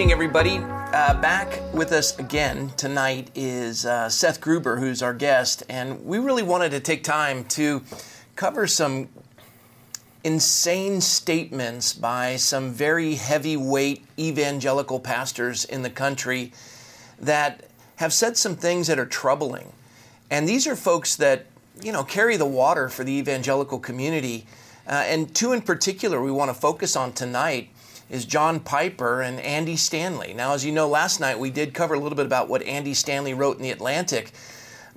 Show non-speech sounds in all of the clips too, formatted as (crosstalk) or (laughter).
evening, everybody. Uh, back with us again tonight is uh, Seth Gruber, who's our guest, and we really wanted to take time to cover some insane statements by some very heavyweight evangelical pastors in the country that have said some things that are troubling. And these are folks that, you know, carry the water for the evangelical community. Uh, and two in particular we want to focus on tonight is John Piper and Andy Stanley. Now, as you know, last night we did cover a little bit about what Andy Stanley wrote in The Atlantic.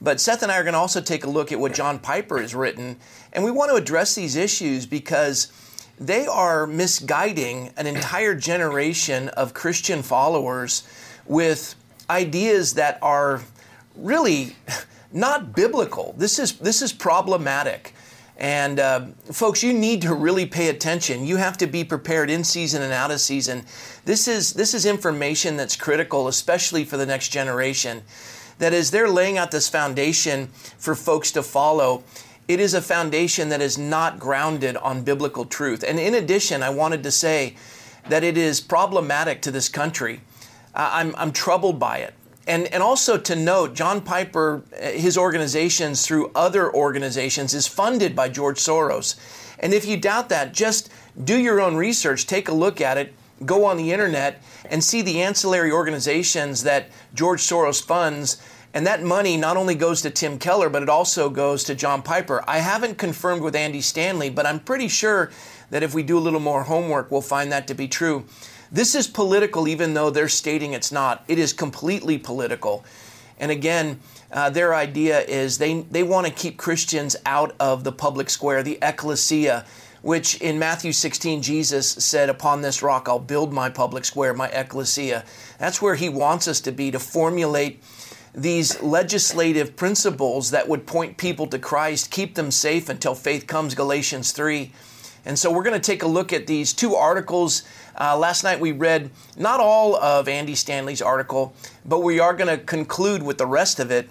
But Seth and I are going to also take a look at what John Piper has written. And we want to address these issues because they are misguiding an entire generation of Christian followers with ideas that are really (laughs) not biblical. This is, this is problematic. And uh, folks, you need to really pay attention. You have to be prepared in season and out of season. This is this is information that's critical, especially for the next generation. That is, they're laying out this foundation for folks to follow. It is a foundation that is not grounded on biblical truth. And in addition, I wanted to say that it is problematic to this country. I'm, I'm troubled by it. And, and also to note, John Piper, uh, his organizations through other organizations, is funded by George Soros. And if you doubt that, just do your own research, take a look at it, go on the internet, and see the ancillary organizations that George Soros funds. And that money not only goes to Tim Keller, but it also goes to John Piper. I haven't confirmed with Andy Stanley, but I'm pretty sure that if we do a little more homework, we'll find that to be true. This is political, even though they're stating it's not. It is completely political. And again, uh, their idea is they, they want to keep Christians out of the public square, the ecclesia, which in Matthew 16, Jesus said, Upon this rock I'll build my public square, my ecclesia. That's where he wants us to be, to formulate these legislative principles that would point people to Christ, keep them safe until faith comes, Galatians 3. And so we're going to take a look at these two articles uh, last night we read not all of Andy Stanley's article, but we are going to conclude with the rest of it.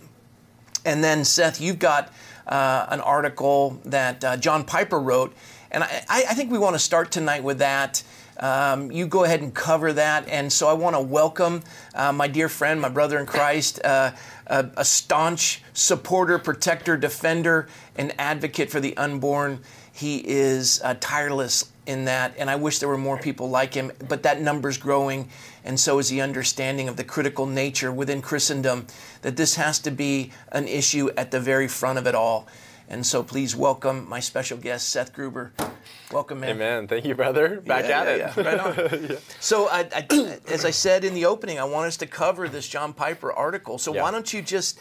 And then, Seth, you've got uh, an article that uh, John Piper wrote. And I, I, think we want to start tonight with that. Um, you go ahead and cover that. And so I want to welcome uh, my dear friend, my brother in Christ, uh, a, a staunch supporter, protector, defender, and advocate for the unborn. He is uh, tireless in that, and I wish there were more people like him, but that number's growing, and so is the understanding of the critical nature within Christendom that this has to be an issue at the very front of it all. And so please welcome my special guest, Seth Gruber. Welcome, man. Amen. Thank you, brother. Back yeah, at yeah, it. Yeah. Right. (laughs) So, I, I, (clears throat) as I said in the opening, I want us to cover this John Piper article. So, why don't you just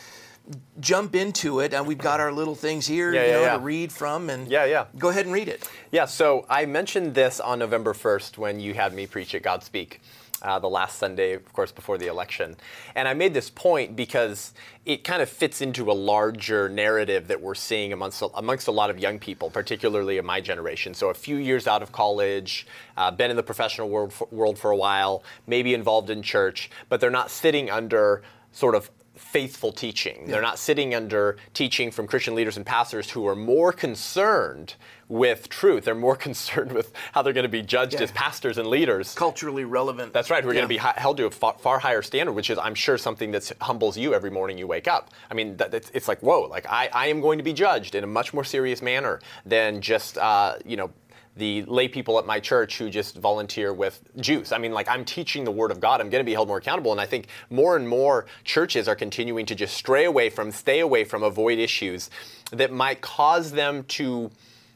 jump into it. And we've got our little things here, yeah, you know, yeah, to read from. And yeah, yeah. Go ahead and read it. Yeah. So I mentioned this on November first when you had me preach at Godspeak. Uh, the last Sunday, of course, before the election. And I made this point because it kind of fits into a larger narrative that we're seeing amongst, amongst a lot of young people, particularly in my generation. So, a few years out of college, uh, been in the professional world for, world for a while, maybe involved in church, but they're not sitting under sort of faithful teaching. Yeah. They're not sitting under teaching from Christian leaders and pastors who are more concerned with truth. They're more (laughs) concerned with how they're going to be judged yeah. as pastors and leaders. Culturally relevant. That's right. We're yeah. going to be held to a far, far, higher standard, which is, I'm sure, something that humbles you every morning you wake up. I mean, that, it's, it's, like, whoa, like I, I, am going to be judged in a much more serious manner than just, uh, you know, the lay people at my church who just volunteer with juice. I mean, like I'm teaching the word of God. I'm going to be held more accountable. And I think more and more churches are continuing to just stray away from, stay away from, avoid issues that might cause them to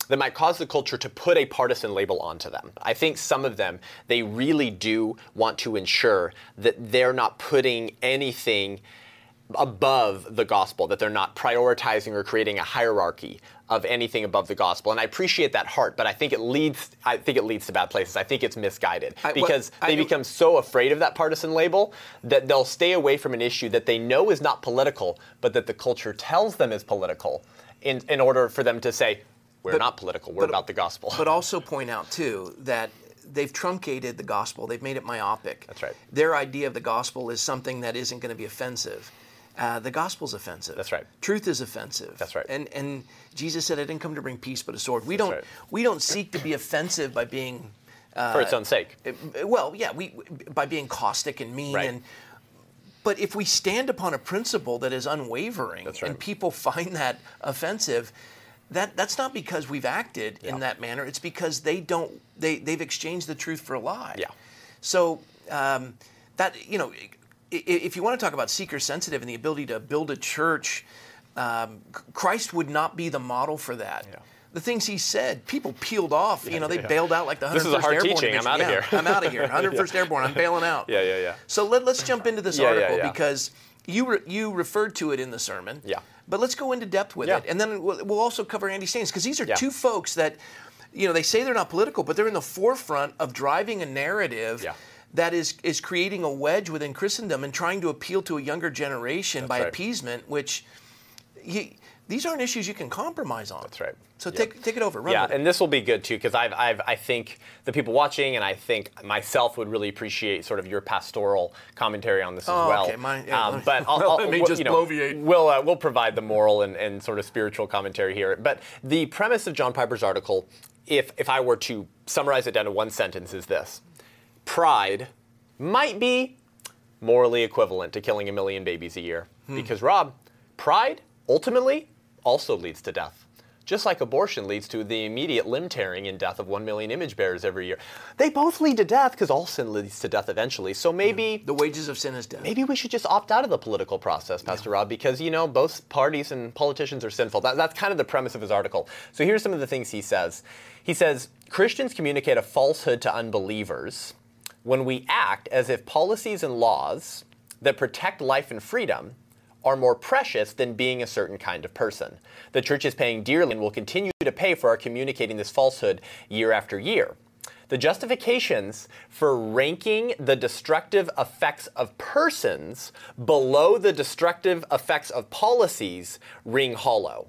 that might cause the culture to put a partisan label onto them. I think some of them, they really do want to ensure that they're not putting anything above the gospel, that they're not prioritizing or creating a hierarchy of anything above the gospel. And I appreciate that heart, but I think it leads I think it leads to bad places. I think it's misguided because I, they become so afraid of that partisan label that they'll stay away from an issue that they know is not political, but that the culture tells them is political in, in order for them to say, we're but, not political, we're but, about the gospel. But also point out too that they've truncated the gospel. They've made it myopic. That's right. Their idea of the gospel is something that isn't going to be offensive. Uh, the gospel's offensive. That's right. Truth is offensive. That's right. And and Jesus said, "I didn't come to bring peace, but a sword." We don't right. we don't seek to be offensive by being for its own sake. well, yeah, we by being caustic and mean Right. and but if we stand upon a principle that is unwavering right. and people find that offensive, that that's not because we've acted in that manner. It's because they don't they they've exchanged the truth for a lie. Yeah. So um, that you know, if you want to talk about seeker sensitive and the ability to build a church, um, Christ would not be the model for that. Yeah. The things he said, people peeled off. you know, they yeah. bailed out like the 101st This is a hard Airborne teaching. I'm outta Yeah, here. I'm out of here. (laughs) 101st Airborne. I'm bailing out. Yeah, yeah, yeah. So let, let's jump into this Yeah, yeah, article yeah. because you re, you referred to it in the sermon. Yeah. But let's go into depth with Yeah. it, and then we'll, we'll also cover Andy Stanley because these are Yeah. two folks that, you know, they say they're not political, but they're in the forefront of driving a narrative. Yeah. That is is creating a wedge within Christendom and trying to appeal to a younger generation by right. appeasement, which you, these aren't issues you can compromise on. That's right. So Yep. take take it over. Run Yeah, and this will be good too because I've, I've, I think the people watching and I think myself would really appreciate sort of your pastoral commentary on this as Oh, well. okay, mine- yeah, me- but (laughs) I'll, I'll- let me we'll- just you know, bloviate. We'll uh, we'll provide the moral and, and sort of spiritual commentary here. But the premise of John Piper's article, if if I were to summarize it down to one sentence, is this: Pride might be morally equivalent to killing a million babies a year. Hmm. Because, Rob, pride ultimately also leads to death. Just like abortion leads to the immediate limb tearing and death of one million image bearers every year. They both lead to death because all sin leads to death eventually. So maybe. the wages of sin is death. Maybe we should just opt out of the political process, Pastor Rob, because you know both parties and politicians are sinful. That, that's kind of the premise of his article. So here's some of the things he says. He says Christians communicate a falsehood to unbelievers when we act as if policies and laws that protect life and freedom are more precious than being a certain kind of person. The church is paying dearly and will continue to pay for our communicating this falsehood year after year. The justifications for ranking the destructive effects of persons below the destructive effects of policies ring hollow.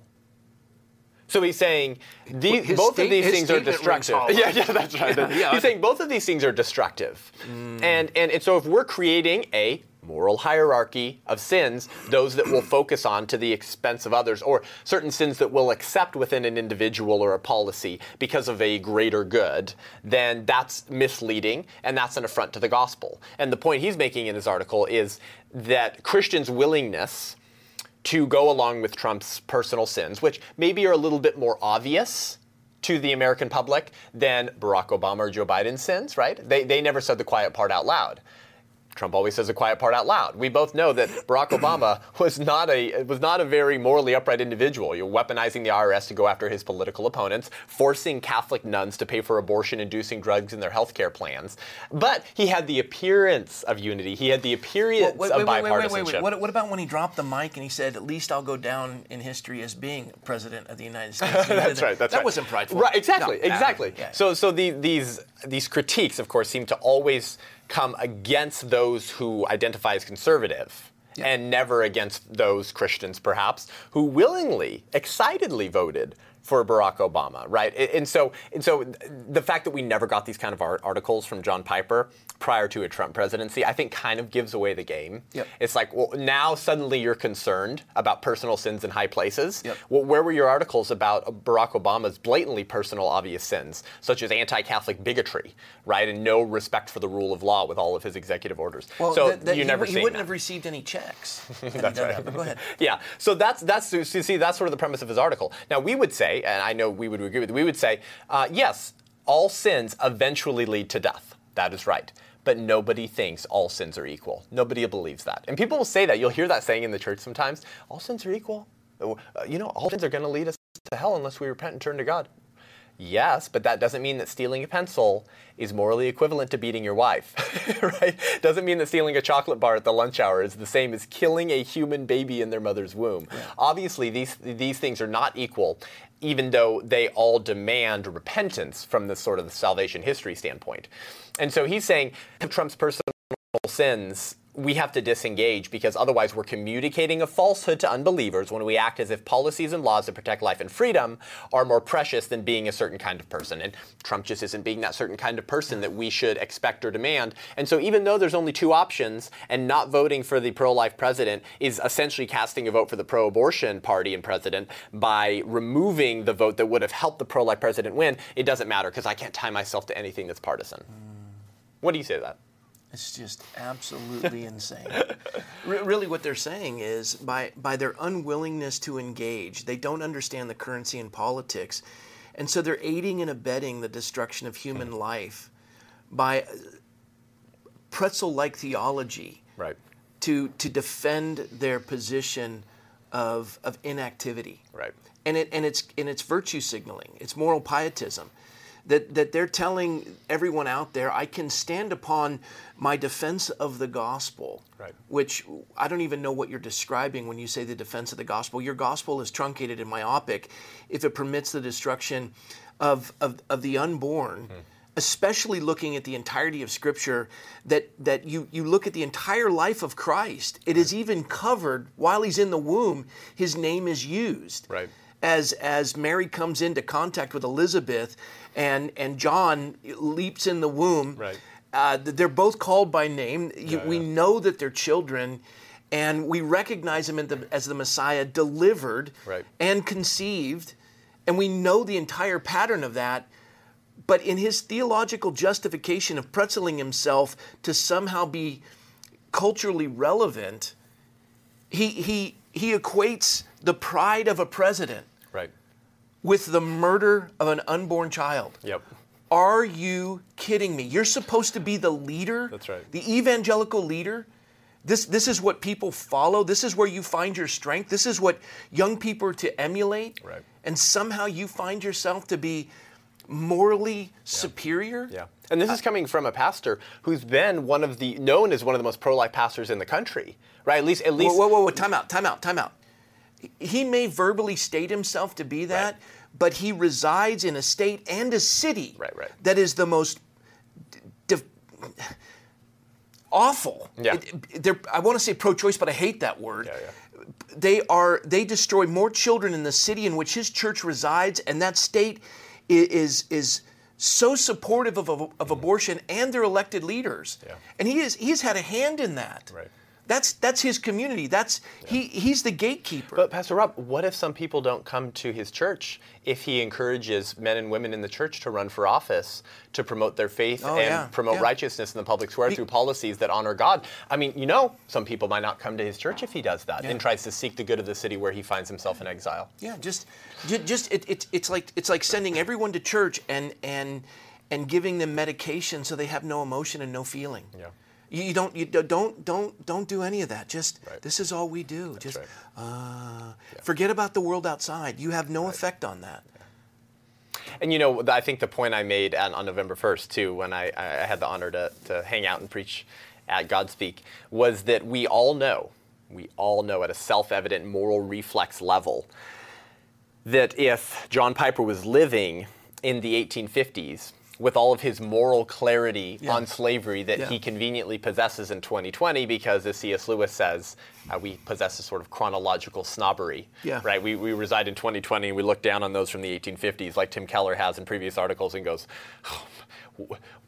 So he's saying these, His both state- of these things are destructive. Yeah, yeah, that's right. Yeah, yeah. He's saying both of these things are destructive. And, and and so if we're creating a moral hierarchy of sins, those that we'll focus on to the expense of others, or certain sins that we'll accept within an individual or a policy because of a greater good, then that's misleading and that's an affront to the gospel. And the point he's making in his article is that Christians' willingness to go along with Trump's personal sins, which maybe are a little bit more obvious to the American public than Barack Obama or Joe Biden's sins, right? They, they never said the quiet part out loud. Trump always says the quiet part out loud. We both know that Barack (coughs) Obama was not a was not a very morally upright individual. You're weaponizing the IRS to go after his political opponents, forcing Catholic nuns to pay for abortion-inducing drugs in their health care plans. But he had the appearance of unity. He had the appearance Wait, of wait, wait, wait, wait, wait. What, what about when he dropped the mic and he said, "At least I'll go down in history as being president of the United (laughs) States"? that's right. That's (laughs) that right. wasn't prideful. Right. Exactly. No, exactly. yeah. So, so the, these these critiques, of course, seem to always come against those who identify as conservative. Yeah. And never against those Christians, perhaps, who willingly, excitedly voted for Barack Obama, right? And- so, and so, the fact that we never got these kind of articles from John Piper prior to a Trump presidency, I think, kind of gives away the game. Yep. It's like, well, now suddenly you're concerned about personal sins in high places. Yep. Well, where were your articles about Barack Obama's blatantly personal, obvious sins, such as anti-Catholic bigotry, right, and no respect for the rule of law with all of his executive orders? Well, so that- that you never he seen wouldn't that. have received any checks. (laughs) That's right. that, go ahead. (laughs) Yeah. So that's that's you see that's sort of the premise of his article. Now we would say, and I know we would agree with, we would say, uh, yes, all sins eventually lead to death. That is right. But nobody thinks all sins are equal. Nobody believes that. And people will say that. You'll hear that saying in the church sometimes. All sins are equal. Uh, you know, all sins are going to lead us to hell unless we repent and turn to God. Yes, but that doesn't mean that stealing a pencil is morally equivalent to beating your wife, (laughs) right? Doesn't mean that stealing a chocolate bar at the lunch hour is the same as killing a human baby in their mother's womb. Obviously, these these things are not equal, even though they all demand repentance from the sort of the salvation history standpoint. And so he's saying Trump's personal sins, we have to disengage because otherwise we're communicating a falsehood to unbelievers when we act as if policies and laws that protect life and freedom are more precious than being a certain kind of person. And Trump just isn't being that certain kind of person that we should expect or demand. And so even though there's only two options and not voting for the pro-life president is essentially casting a vote for the pro-abortion party and president by removing the vote that would have helped the pro-life president win, it doesn't matter because I can't tie myself to anything that's partisan. What do you say to that? It's just absolutely insane. (laughs) Re- really, what they're saying is by, by their unwillingness to engage, they don't understand the currency in politics. And so they're aiding and abetting the destruction of human mm. life by uh, pretzel like theology Right. to, to defend their position of, of inactivity Right. and it and it's and it's virtue signaling. It's moral pietism. That that they're telling everyone out there, I can stand upon my defense of the gospel. Right. Which I don't even know what you're describing when you say the defense of the gospel. Your gospel is truncated and myopic if it permits the destruction of of, of the unborn. Hmm. Especially looking at the entirety of Scripture, that, that you, you look at the entire life of Christ, it is even covered while he's in the womb, his name is used Right. As as Mary comes into contact with Elizabeth, and and John leaps in the womb. Right. Uh, they're both called by name. You, Yeah, we yeah. know that they're children, and we recognize him in the, as the Messiah, delivered Right. and conceived, and we know the entire pattern of that. But in his theological justification of pretzeling himself to somehow be culturally relevant, he he he equates the pride of a president Right. with the murder of an unborn child. Yep. Are you kidding me? You're supposed to be the leader. That's right. The evangelical leader. This this is what people follow. This is where you find your strength. This is what young people are to emulate. Right. And somehow you find yourself to be morally superior. Yeah. And this is coming from a pastor who's been one of the known as one of the most pro-life pastors in the country, right? At least, at least. Whoa, whoa, whoa, whoa, time out, time out, time out. He may verbally state himself to be that, Right. but he resides in a state and a city Right, right. that is the most de- awful. Yeah. It- I want to say pro-choice, but I hate that word. Yeah, yeah. They are they destroy more children in the city in which his church resides, and that state is is so supportive of, of, of mm-hmm. abortion and their elected leaders. Yeah. And he is he has had a hand in that. Right. That's that's his community. That's he he's the gatekeeper. But Pastor Rob, what if some people don't come to his church if he encourages men and women in the church to run for office to promote their faith Oh, and yeah, promote yeah. righteousness in the public square through policies that honor God? I mean, you know, some people might not come to his church if he does that and tries to seek the good of the city where he finds himself in exile. yeah, just ju- just it, it, it's like it's like sending everyone to church and and and giving them medication so they have no emotion and no feeling. Yeah. You, you don't you do- don't don't don't do any of that. Just Right. this is all we do. Just right. uh, forget about the world outside. You have no effect on that. And you know, I think the point I made on, on November 1st, too, when I, I had the honor to, to hang out and preach at Godspeak, was that we all know, we all know at a self evident moral reflex level, that if John Piper was living in the 1850s, with all of his moral clarity Yeah. on slavery that Yeah. he conveniently possesses in 2020, because as C.S. Lewis says, uh, we possess a sort of chronological snobbery, Yeah. right? We, we reside in 2020 and we look down on those from the 1850s, like Tim Keller has in previous articles, and goes, oh,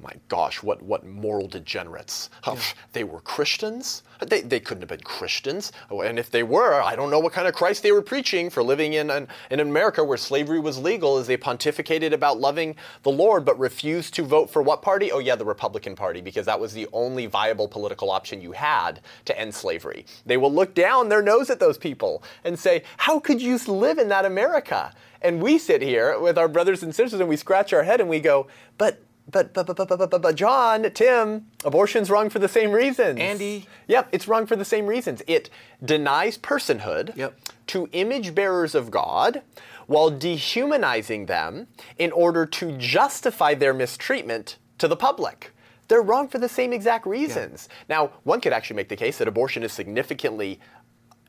my gosh, what, what moral degenerates. Oh, They were Christians? They, they couldn't have been Christians. And if they were, I don't know what kind of Christ they were preaching for living in, an, in America where slavery was legal as they pontificated about loving the Lord but refused to vote for what party? Oh, yeah, the Republican Party, because that was the only viable political option you had to end slavery. They will look down their nose at those people and say, How could you live in that America? And we sit here with our brothers and sisters and we scratch our head and we go, But but but but but but, but, but John, Tim, abortion's wrong for the same reasons. Andy. Yep, it's wrong for the same reasons. It denies personhood Yep. to image bearers of God while dehumanizing them in order to justify their mistreatment to the public. They're wrong for the same exact reasons. Now, one could actually make the case that abortion is significantly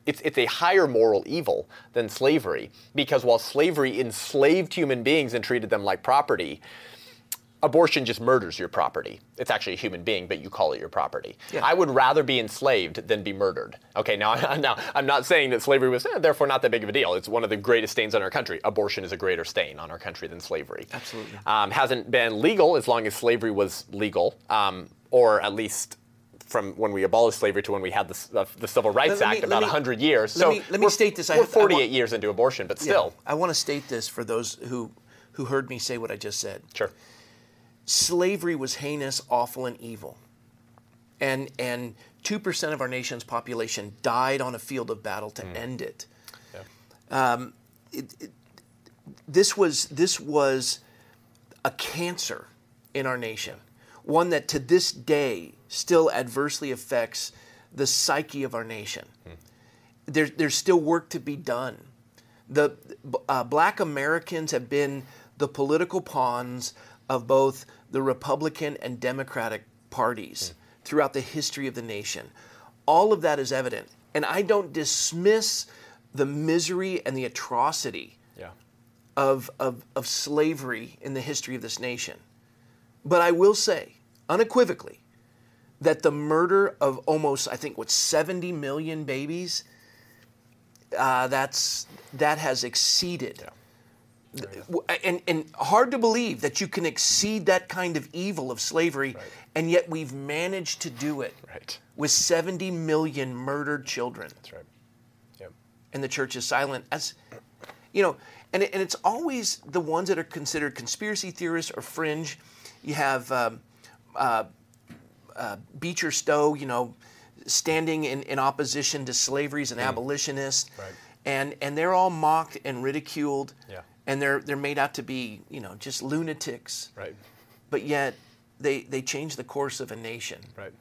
it's, it's a higher moral evil than slavery because while slavery enslaved human beings and treated them like property, abortion just murders your property. It's actually a human being, but you call it your property. Yeah. I would rather be enslaved than be murdered. Okay, now, (laughs) now I'm not saying that slavery was eh, therefore not that big of a deal. It's one of the greatest stains on our country. Abortion is a greater stain on our country than slavery. Absolutely. Um, hasn't been legal as long as slavery was legal, um, or at least from when we abolished slavery to when we had the, the, the Civil Rights Let- me- Act, let about me- 100 years. let so me- let me state this. I We're have- I 48 want- years into abortion, but Yeah. still. I want to state this for those who who heard me say what I just said. Sure. Slavery was heinous, awful, and evil. And and two percent of our nation's population died on a field of battle to end it. Um, it, it. This was this was a cancer in our nation, one that to this day still adversely affects the psyche of our nation. There, there's still work to be done. The uh, black Americans have been the political pawns of both the Republican and Democratic parties throughout the history of the nation. All of that is evident. And I don't dismiss the misery and the atrocity Yeah. of, of, of slavery in the history of this nation. But I will say, unequivocally, that the murder of almost, I think, what, 70 million babies, uh, that's, that has exceeded. And, and hard to believe that you can exceed that kind of evil of slavery, and yet we've managed to do it Right. with 70 million murdered children That's right. Yep. and the church is silent as you know and, and it's always the ones that are considered conspiracy theorists or fringe you have um, uh, uh, Beecher Stowe you know standing in, in opposition to slavery as an abolitionist Right. and and they're all mocked and ridiculed Yeah. And they're they're made out to be you know just lunatics Right. but yet they they change the course of a nation Right.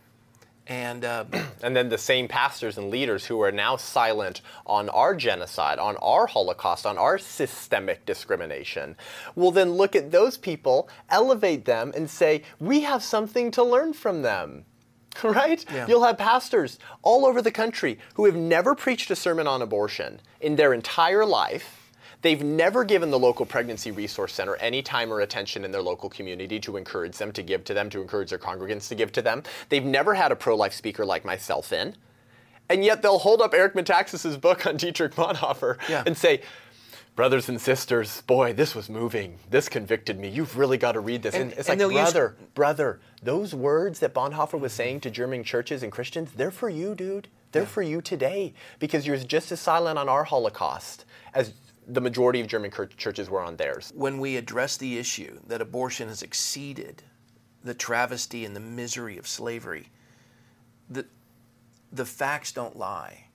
and uh, (clears throat) And then the same pastors and leaders who are now silent on our genocide, on our Holocaust, on our systemic discrimination, will then look at those people, elevate them, and say, we have something to learn from them. (laughs) Right? Yeah. You'll have pastors all over the country who have never preached a sermon on abortion in their entire life. They've never given the local pregnancy resource center any time or attention in their local community to encourage them, to give to them, to encourage their congregants to give to them. They've never had a pro life speaker like myself in. And yet they'll hold up Eric Metaxas's book on Dietrich Bonhoeffer Yeah. and say, Brothers and sisters, boy, this was moving. This convicted me. You've really got to read this. And, And- it's and like, they'll use- brother, brother, those words that Bonhoeffer was saying to German churches and Christians, they're for you, dude. They're for you today because you're just as silent on our Holocaust as the majority of German churches were on theirs. when we address the issue that abortion has exceeded the travesty and the misery of slavery, the, the facts don't lie.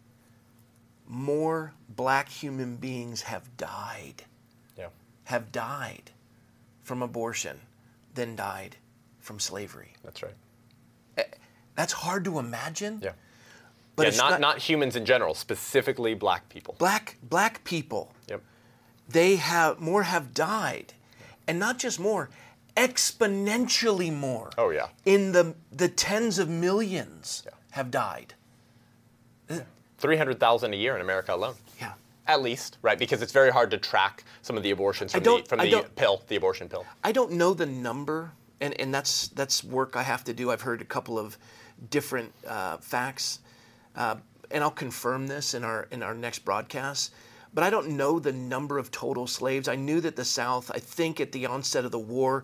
More black human beings have died, Yeah. have died from abortion than died from slavery. That's right. Eh, that's hard to imagine. Yeah. But yeah, not, not, not humans in general, specifically black people. black black people. Yep. They have more have died, and not just more, exponentially more. Oh, yeah. In the the tens of millions have died. 300,000 a year in America alone. Yeah. At least, right? Because it's very hard to track some of the abortions from the, from the pill, the abortion pill. I don't know the number, and, and that's that's work I have to do. I've heard a couple of different uh, facts, uh, and I'll confirm this in our in our next broadcast. But I don't know the number of total slaves. I knew that the South, I think, at the onset of the war,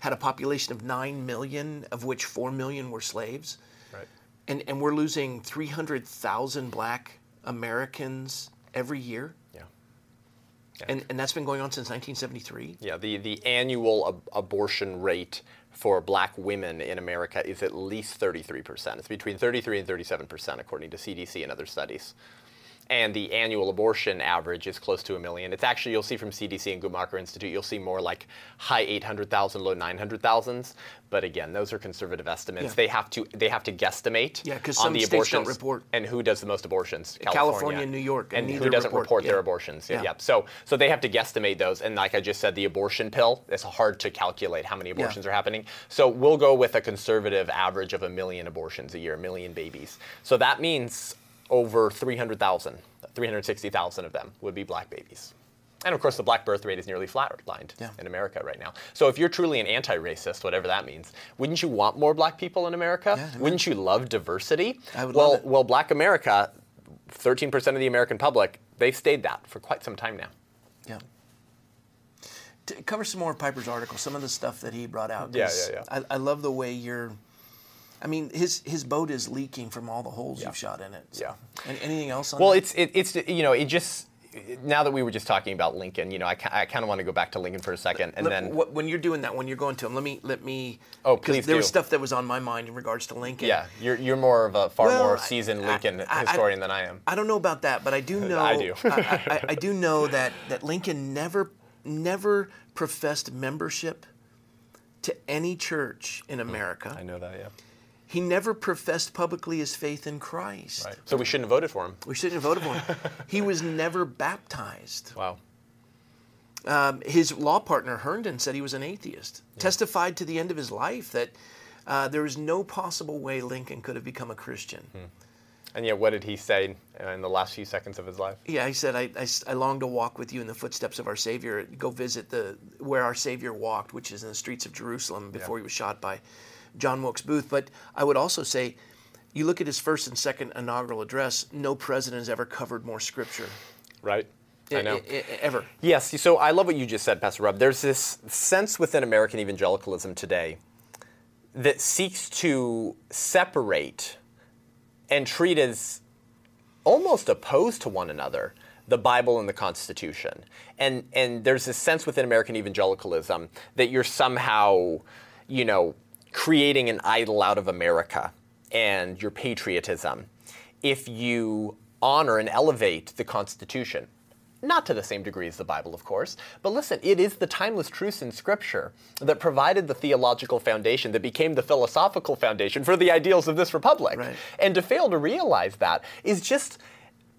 had a population of nine million, of which four million were slaves, Right. and and we're losing three hundred thousand Black Americans every year, Yeah. and and that's been going on since 1973. Yeah, the, the annual ab- abortion rate for black women in America is at least 33%. It's between 33 and 37%, according to CDC and other studies. And the annual abortion average is close to a million. It's actually, you'll see from CDC and Guttmacher Institute, you'll see more like high 800,000, low 900,000s. But again, those are conservative estimates. Yeah. They have to they have to guesstimate Yeah, on some the states don't abortions. report. And who does the most abortions? California and New York, and And, who neither doesn't report- report, their yeah. abortions? Yeah. Yeah. yeah. So so they have to guesstimate those, and like I just said, the abortion pill it's hard to calculate how many abortions are happening. So we'll go with a conservative average of a million abortions a year, a million babies. So that means over 300,000, 360,000 of them would be black babies. And of course, the black birth rate is nearly flatlined Yeah. in America right now. So if you're truly an anti-racist, whatever that means, wouldn't you want more black people in America? Yeah, wouldn't you love diversity? I would well, love it. well, black America, 13% of the American public, they've stayed that for quite some time now. Yeah. To cover some more of Piper's article, some of the stuff that he brought out. Yeah, yeah, yeah. I, I love the way you're. I mean, his his boat is leaking from all the holes Yeah. you've shot in it. so. Yeah. And anything else on Well, that? it's it, it's you know it just now that we were just talking about Lincoln, you know, I, I kind of want to go back to Lincoln for a second, and Let- then what, when you're doing that, when you're going to him, let me let me. Oh, please There was stuff that was on my mind in regards to Lincoln. yeah, you're you're more of a far Well, more seasoned I- Lincoln I- historian than I am. I don't know about that, but I do (laughs) know. I do. I, I, I do know that that Lincoln never never professed membership to any church in hmm. America. I know that, yeah. He never professed publicly his faith in Christ. Right. So we shouldn't have voted for him. We shouldn't have voted for him. (laughs) he was never baptized. Wow. Um, his law partner Herndon said he was an atheist. Testified to the end of his life that uh, there was no possible way Lincoln could have become a Christian. And yet, what did he say in the last few seconds of his life? Yeah, he said, I, I, I long to walk with you in the footsteps of our Savior. Go visit the where our Savior walked, which is in the streets of Jerusalem before he was shot by John Wilkes Booth. But I would also say, you look at his first and second inaugural address, no president has ever covered more scripture. Right. I know. I- I- ever. Yes, so I love what you just said, Pastor Rob. There's this sense within American evangelicalism today that seeks to separate and treat as almost opposed to one another the Bible and the Constitution. And and there's this sense within American evangelicalism that you're somehow, you know, creating an idol out of America and your patriotism if you honor and elevate the Constitution. Not to the same degree as the Bible, of course, but listen, it is the timeless truths in Scripture that provided the theological foundation that became the philosophical foundation for the ideals of this republic. Right. And to fail to realize that is just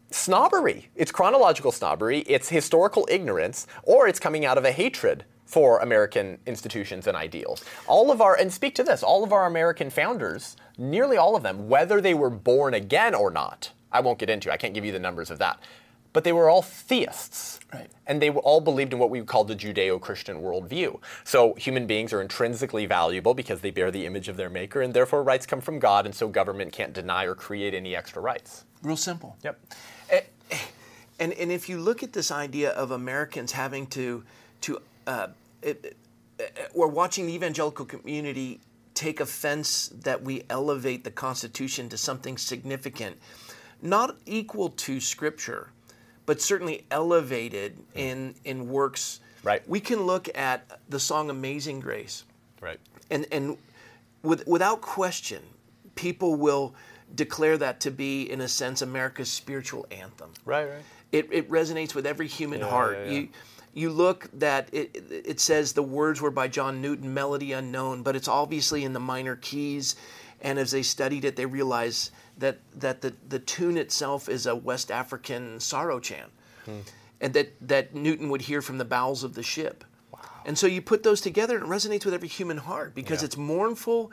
snobbery. It's chronological snobbery, it's historical ignorance, or it's coming out of a hatred for American institutions and ideals. All of our, and speak to this, all of our American founders, nearly all of them, whether they were born again or not, I won't get into, I can't give you the numbers of that, but they were all theists. Right. And they all believed in what we would call the Judeo Christian worldview. So human beings are intrinsically valuable because they bear the image of their maker, and therefore rights come from God, and so government can't deny or create any extra rights. Real simple. Yep. And and if you look at this idea of Americans having to to uh, it, it, or watching the evangelical community take offense that we elevate the Constitution to something significant, not equal to Scripture, but certainly elevated hmm. in in works. Right. We can look at the song "Amazing Grace." Right. and and with, without question, people will declare that to be, in a sense, America's spiritual anthem. Right, right. It, it resonates with every human Yeah, heart. yeah, yeah. You you look that it, it says the words were by John Newton, melody unknown, but it's obviously in the minor keys. And as they studied it, they realized that that the, the tune itself is a West African sorrow chant, Hmm. and that that Newton would hear from the bowels of the ship. And so you put those together, and it resonates with every human heart because Yeah. it's mournful,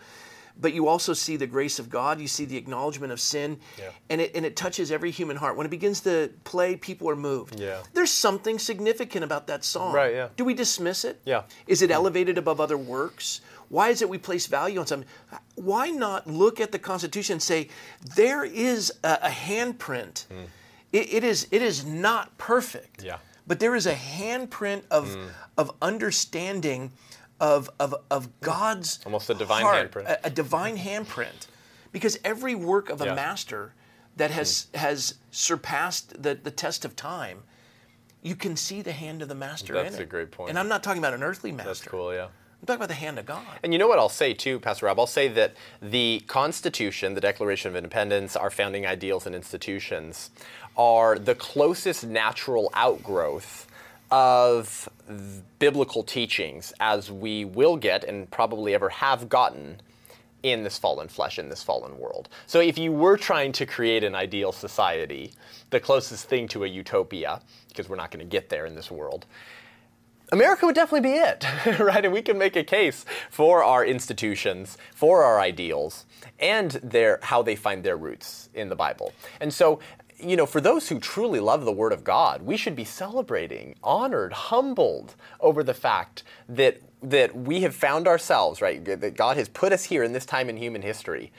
but you also see the grace of God. You see the acknowledgement of sin, Yeah. and it and it touches every human heart. When it begins to play, people are moved. Yeah. There's something significant about that song. Right, yeah. Do we dismiss it? Yeah. Is it elevated above other works? Why is it we place value on something? Why not look at the Constitution and say there is a, a handprint? Hmm. It, it is it is not perfect. Yeah. But there is a handprint of hmm. of understanding of of, of God's Almost a divine heart, handprint. A, a divine handprint. Because every work of a Yeah. master that has hmm. has surpassed the, the test of time, you can see the hand of the master in That's it. a great point. And I'm not talking about an earthly master. That's cool, yeah. I'm talking about the hand of God. And you know what I'll say too, Pastor Rob? I'll say that the Constitution, the Declaration of Independence, our founding ideals and institutions are the closest natural outgrowth of biblical teachings as we will get and probably ever have gotten in this fallen flesh, in this fallen world. So if you were trying to create an ideal society, the closest thing to a utopia, because we're not going to get there in this world, America would definitely be it, (laughs) right? And we can make a case for our institutions, for our ideals, and their how they find their roots in the Bible. And so, you know, for those who truly love the Word of God, we should be celebrating, honored, humbled over the fact that that we have found ourselves, right? That God has put us here in this time in human history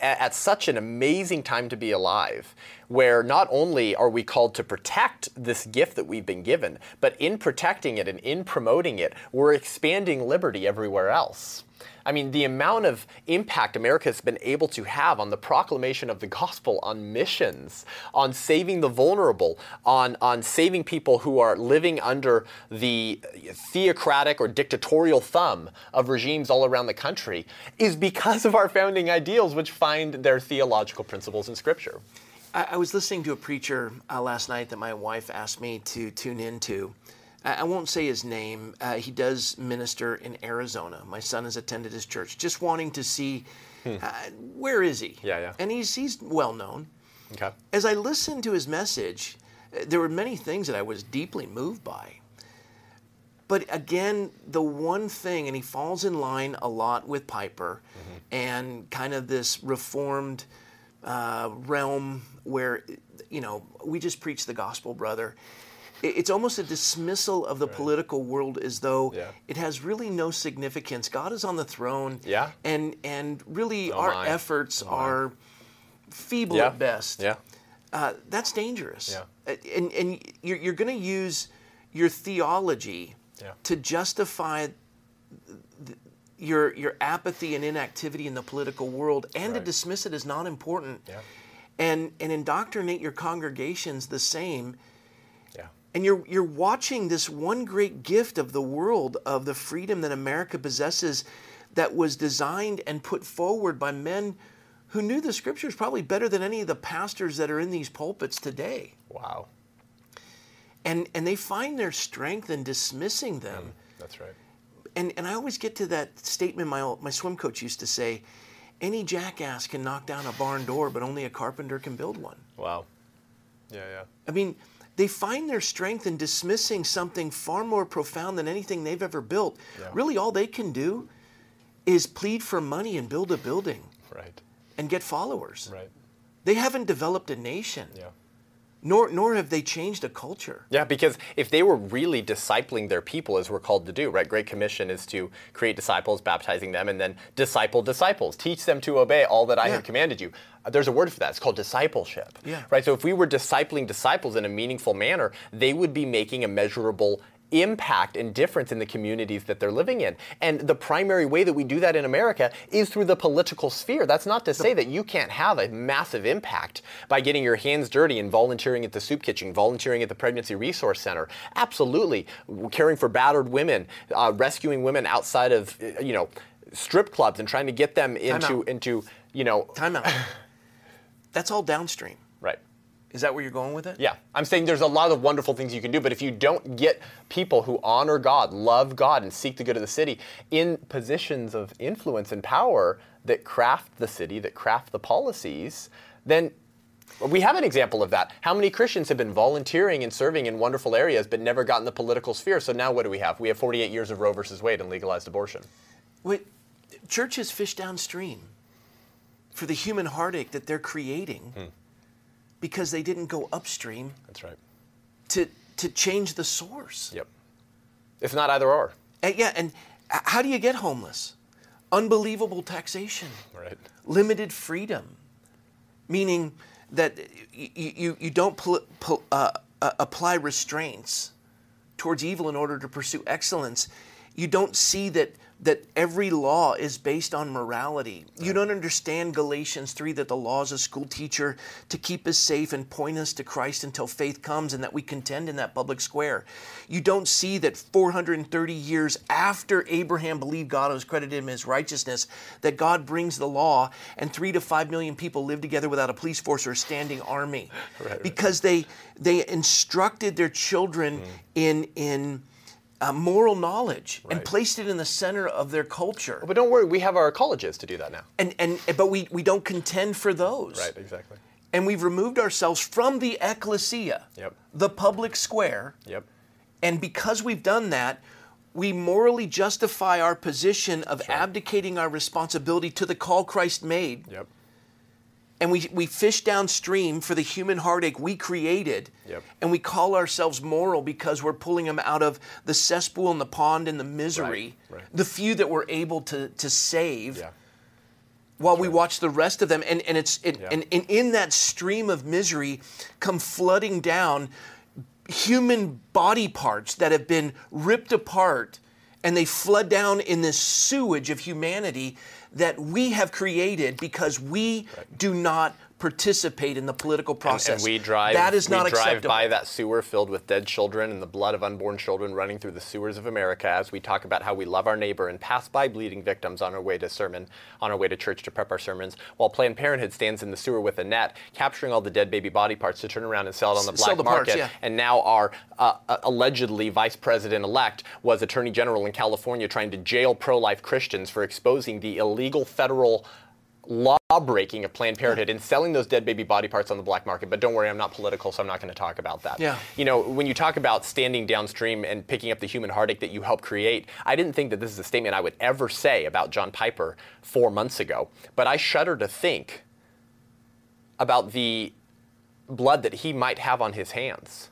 at, at such an amazing time to be alive, where not only are we called to protect this gift that we've been given, but in protecting it and in promoting it, we're expanding liberty everywhere else. I mean, the amount of impact America has been able to have on the proclamation of the gospel, on missions, on saving the vulnerable, on, on saving people who are living under the theocratic or dictatorial thumb of regimes all around the country, is because of our founding ideals, which find their theological principles in Scripture. I, I was listening to a preacher uh, last night that my wife asked me to tune into. I won't say his name. Uh, he does minister in Arizona. My son has attended his church, just wanting to see uh, where is he. Hmm. Yeah, yeah. And he's he's well known. Okay. As I listened to his message, uh, there were many things that I was deeply moved by. But again, the one thing, and he falls in line a lot with Piper and kind of this reformed uh, realm where, you know, we just preach the gospel, brother. It's almost a dismissal of the political world as though Yeah. it has really no significance. God is on the throne. Yeah. And, and really, Oh our my. efforts Oh are feeble Yeah. at best Yeah. uh, that's dangerous. Yeah. Uh, And, and you're, you're going to use your theology Yeah. to justify th- your, your apathy and inactivity in the political world and to dismiss it as not important Yeah. and, and indoctrinate your congregations the same. And you're, you're watching this one great gift of the world, of the freedom that America possesses, that was designed and put forward by men who knew the scriptures probably better than any of the pastors that are in these pulpits today. Wow. And, and they find their strength in dismissing them. Mm, that's right. And, and I always get to that statement my, old- my swim coach used to say any jackass can knock down a barn door, but only a carpenter can build one. Wow. Yeah, yeah. I mean, they find their strength in dismissing something far more profound than anything they've ever built. Yeah. Really, all they can do is plead for money and build a building Right. and get followers. Right. They haven't developed a nation, Yeah. Nor, nor have they changed a culture. Yeah, because if they were really discipling their people as we're called to do, right? Great Commission is to create disciples, baptizing them, and then disciple disciples. Teach them to obey all that I Yeah. have commanded you. Uh, There's a word for that. It's called discipleship. Yeah. Right? So if we were discipling disciples in a meaningful manner, they would be making a measurable impact and difference in the communities that they're living in. And the primary way that we do that in America is through the political sphere. That's not to say that you can't have a massive impact by getting your hands dirty and volunteering at the soup kitchen, volunteering at the Pregnancy Resource Center. Absolutely. Caring for battered women, uh, rescuing women outside of, uh, you know, strip clubs and trying to get them into, into you know, Time out. (laughs) That's all downstream. Is that where you're going with it? Yeah, I'm saying there's a lot of wonderful things you can do, but if you don't get people who honor God, love God, and seek the good of the city in positions of influence and power that craft the city, that craft the policies, then we have an example of that. How many Christians have been volunteering and serving in wonderful areas but never gotten the political sphere? So now what do we have? We have 48 years of Roe versus Wade and legalized abortion. Wait, churches fish downstream for the human heartache that they're creating Hmm. Because they didn't go upstream That's right. to, to change the source. Yep. It's not either or. And yeah, and how do you get homeless? Unbelievable taxation, Right. limited freedom, meaning that y- y- you, you don't pl- pl- uh, uh, apply restraints towards evil in order to pursue excellence. You don't see that that every law is based on morality. You don't understand Galatians 3 that the law is a school teacher to keep us safe and point us to Christ until faith comes and that we contend in that public square. You don't see that 430 years after Abraham believed God was credited him as righteousness, that God brings the law and 3 to 5 million people live together without a police force or a standing army. (laughs) right. Because they they instructed their children mm. in in uh, moral knowledge and placed it in the center of their culture. But don't worry, we have our colleges to do that now. And, and but we, we don't contend for those. Right, exactly. And we've removed ourselves from the ecclesia, Yep. the public square. Yep. And because we've done that, we morally justify our position of abdicating our responsibility to the call Christ made Yep. And we, we fish downstream for the human heartache we created Yep. and we call ourselves moral because we're pulling them out of the cesspool and the pond and the misery Right, right. the few that we're able to, to save Yeah. while we watch the rest of them and, and it's it, Yeah. and, and in that stream of misery come flooding down human body parts that have been ripped apart and they flood down in this sewage of humanity that we have created because we do not participate in the political process. And we drive. That is not drive acceptable. by that sewer filled with dead children and the blood of unborn children running through the sewers of America as we talk about how we love our neighbor and pass by bleeding victims on our way to sermon, on our way to church to prep our sermons, while Planned Parenthood stands in the sewer with a net, capturing all the dead baby body parts to turn around and sell it on the black the parts, market. yeah. And now our uh, uh, allegedly vice president elect was attorney general in California trying to jail pro-life Christians for exposing the illegal federal law breaking of Planned Parenthood and selling those dead baby body parts on the black market. But don't worry, I'm not political, so I'm not going to talk about that. Yeah. You know, when you talk about standing downstream and picking up the human heartache that you helped create, I didn't think that this is a statement I would ever say about John Piper four months ago. But I shudder to think about the blood that he might have on his hands.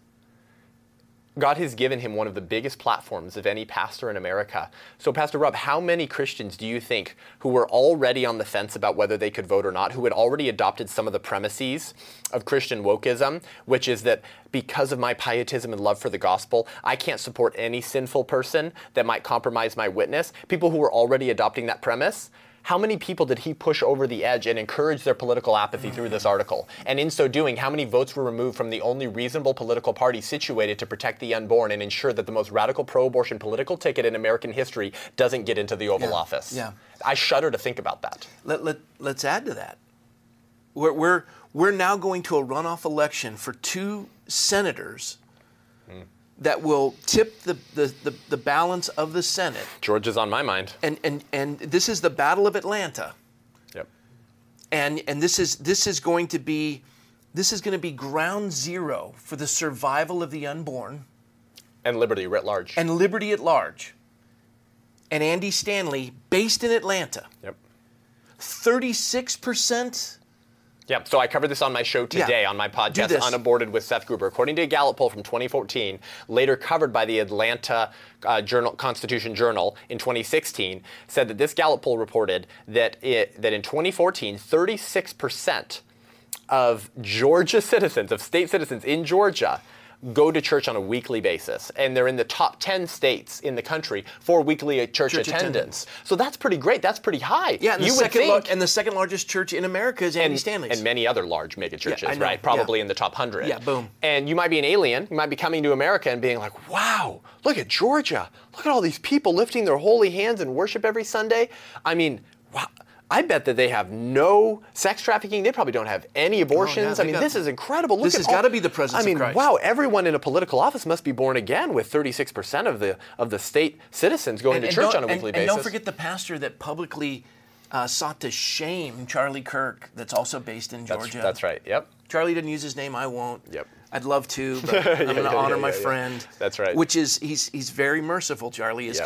God has given him one of the biggest platforms of any pastor in America. So, Pastor Rob, how many Christians do you think who were already on the fence about whether they could vote or not, who had already adopted some of the premises of Christian wokeism, which is that because of my pietism and love for the gospel, I can't support any sinful person that might compromise my witness? People who were already adopting that premise, how many people did he push over the edge and encourage their political apathy through this article? And in so doing, how many votes were removed from the only reasonable political party situated to protect the unborn and ensure that the most radical pro abortion political ticket in American history doesn't get into the Oval Yeah, Office? yeah. I shudder to think about that. let, let, let's add to that. We're, we're, we're now going to a runoff election for two senators that will tip the, the, the, the balance of the Senate. Georgia's on my mind. And, and, and this is the Battle of Atlanta. Yep. And, and this, is, this is going to be this is going to be ground zero for the survival of the unborn And liberty writ large. and liberty at large. And Andy Stanley, based in Atlanta, yep. 36% Yep. So I covered this on my show today Yeah. on my podcast. Unaborted with Seth Gruber. According to a Gallup poll from 2014, later covered by the Atlanta uh, Journal Constitution Journal in 2016, said that this Gallup poll reported that it, that in 2014, 36 percent of Georgia (laughs) citizens, of state citizens in Georgia, go to church on a weekly basis. And they're in the top 10 states in the country for weekly church, Church attendance. attendance. So that's pretty great. That's pretty high. Yeah, and the, you would second lar- think, and the second largest church in America is Andy and, Stanley's. and many other large mega churches, I right? Probably yeah. in the top 100. Yeah, boom. And you might be an alien. You might be coming to America and being like, wow, look at Georgia. Look at all these people lifting their holy hands and worship every Sunday. I mean, wow. I bet that they have no sex trafficking. They probably don't have any abortions. they I mean, got- this is incredible. Look This has gotta be the presence I mean, wow! Everyone in a political office must be born again, with 36% of the of the state citizens going to church on a weekly and, basis. And don't forget the pastor that publicly uh, sought to shame Charlie Kirk, that's also based in Georgia. that's right. Yep. Charlie didn't use his name. I won't. Yep. I'd love to, but (laughs) I'm going to yeah, honor yeah, my yeah, yeah. friend. That's right. Which is he's he's very merciful. Charlie is Yep.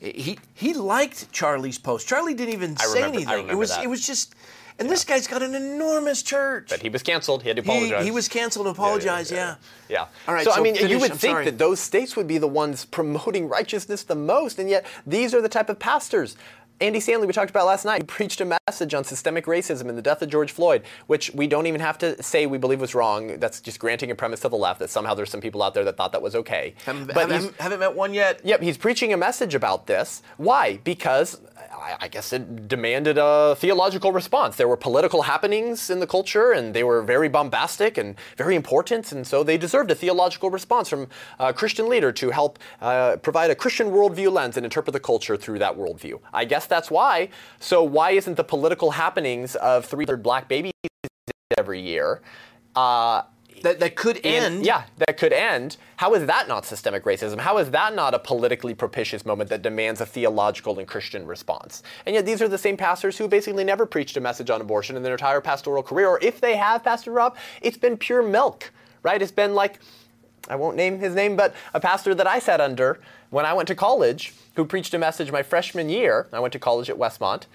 He he liked Charlie's post. Charlie didn't even I say remember- I anything. it was that. it was just, and this guy's got an enormous church. But he was canceled. He had to apologize. he was canceled. and Apologize. Yeah. Yeah. All right. So, I mean, you would I'm think sorry. that those states would be the ones (laughs) promoting righteousness the most, and yet these are the type of pastors. Andy Stanley, we talked about last night, he preached a message on systemic racism and the death of George Floyd, which we don't even have to say we believe was wrong. That's just granting a premise to the left that somehow there's some people out there that thought that was okay. Haven't, But haven't, haven't met one yet. Yep, he's preaching a message about this. Why? Because I, I guess it demanded a theological response. There were political happenings in the culture, and they were very bombastic and very important, and so they deserved a theological response from a Christian leader to help uh, provide a Christian worldview lens and interpret the culture through that worldview. I guess that's why. So why isn't the political happenings of three black babies every year? Uh, That that could end. yeah, that could end. How is that not systemic racism? How is that not a politically propitious moment that demands a theological and Christian response? And yet, these are the same pastors who basically never preached a message on abortion in their entire pastoral career. Or if they have, Pastor Rob, it's been pure milk, right? It's been like, I won't name his name, but a pastor that I sat under when I went to college who preached a message my freshman year. I went to college at Westmont.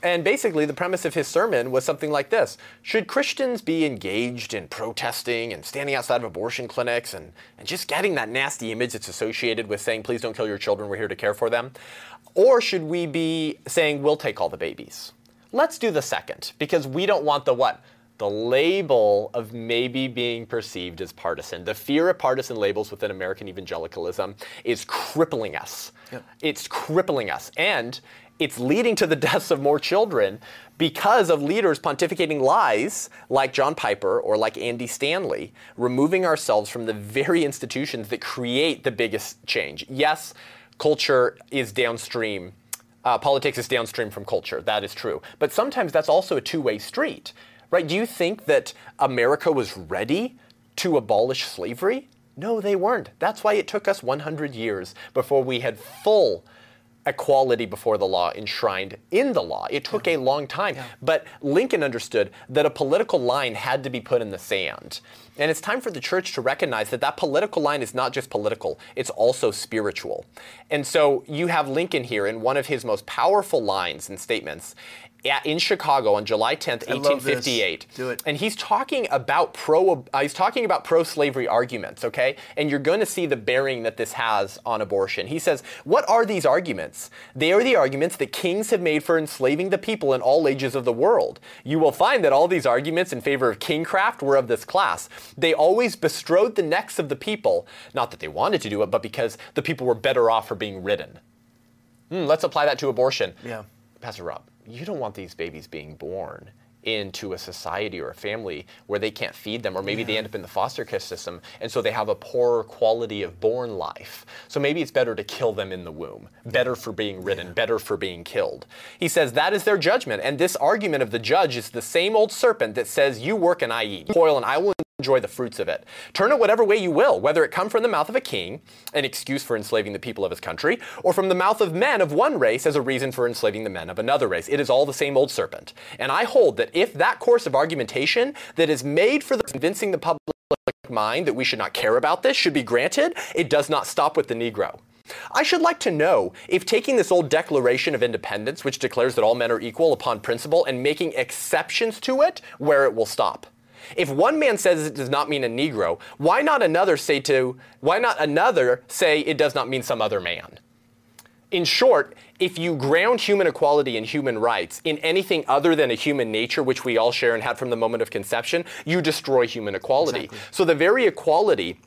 And basically, the premise of his sermon was something like this Should Christians be engaged in protesting and standing outside of abortion clinics and, and just getting that nasty image that's associated with saying, please don't kill your children, we're here to care for them? Or should we be saying, we'll take all the babies? Let's do the second, because we don't want the what? The label of maybe being perceived as partisan. The fear of partisan labels within American evangelicalism is crippling us. Yep. It's crippling us. And it's leading to the (laughs) deaths of more children because of leaders pontificating lies like John Piper or like Andy Stanley, removing ourselves from the very institutions that create the biggest change. Yes, culture is downstream. Uh, politics is downstream from culture. That is true. But sometimes that's also a two way street, right? Do you think that America was ready to abolish slavery? No, they weren't. That's why it took us 100 years before we had full equality before the law enshrined in the law. It took a long time. But Lincoln understood that a political line had to be put in the sand. And it's time for the church to recognize that that political line is not just political, it's also spiritual. And so you have Lincoln here in one of his most powerful lines and statements in Chicago on July 10th, I love this. 1858. Do it. And he's talking about pro uh, he's talking about pro-slavery arguments, okay? And you're going to see the bearing that this has on abortion. He says, "What are these arguments? They are the arguments that kings have made for enslaving the people in all ages of the world. You will find that all these arguments in favor of kingcraft were of this class. They always bestrode the necks of the people, not that they wanted to do it, but because the people were better off for being ridden." Hmm, let's apply that to abortion. Yeah. Pastor Rob, you don't want these babies being born into a society or a family where they can't feed them, or maybe they end up in the foster care system, and so they have a poorer quality of born life. So maybe it's better to kill them in the womb, better for being ridden, better for being killed. He says that is their judgment, and this argument of the judge is the same old serpent that says, You work and I eat, toil and I will enjoy the fruits of it. Turn it whatever way you will, whether it come from the mouth of a king, an excuse for enslaving the people of his country, or from the mouth of men of one race as a reason for enslaving the men of another race. It is all the same old serpent. And I hold that if that course of argumentation that is made for the convincing the public mind that we should not care about this should be granted, it does not stop with the Negro. I should like to know if taking this old Declaration of Independence, which declares that all men are equal upon principle, and making exceptions to it, where it will stop. If one man says it does not mean a Negro, why not another say to why not another say it does not mean some other man? In short, if you ground human equality and human rights in anything other than a human nature, which we all share and had from the moment of conception, you destroy human equality. Exactly. So the very equality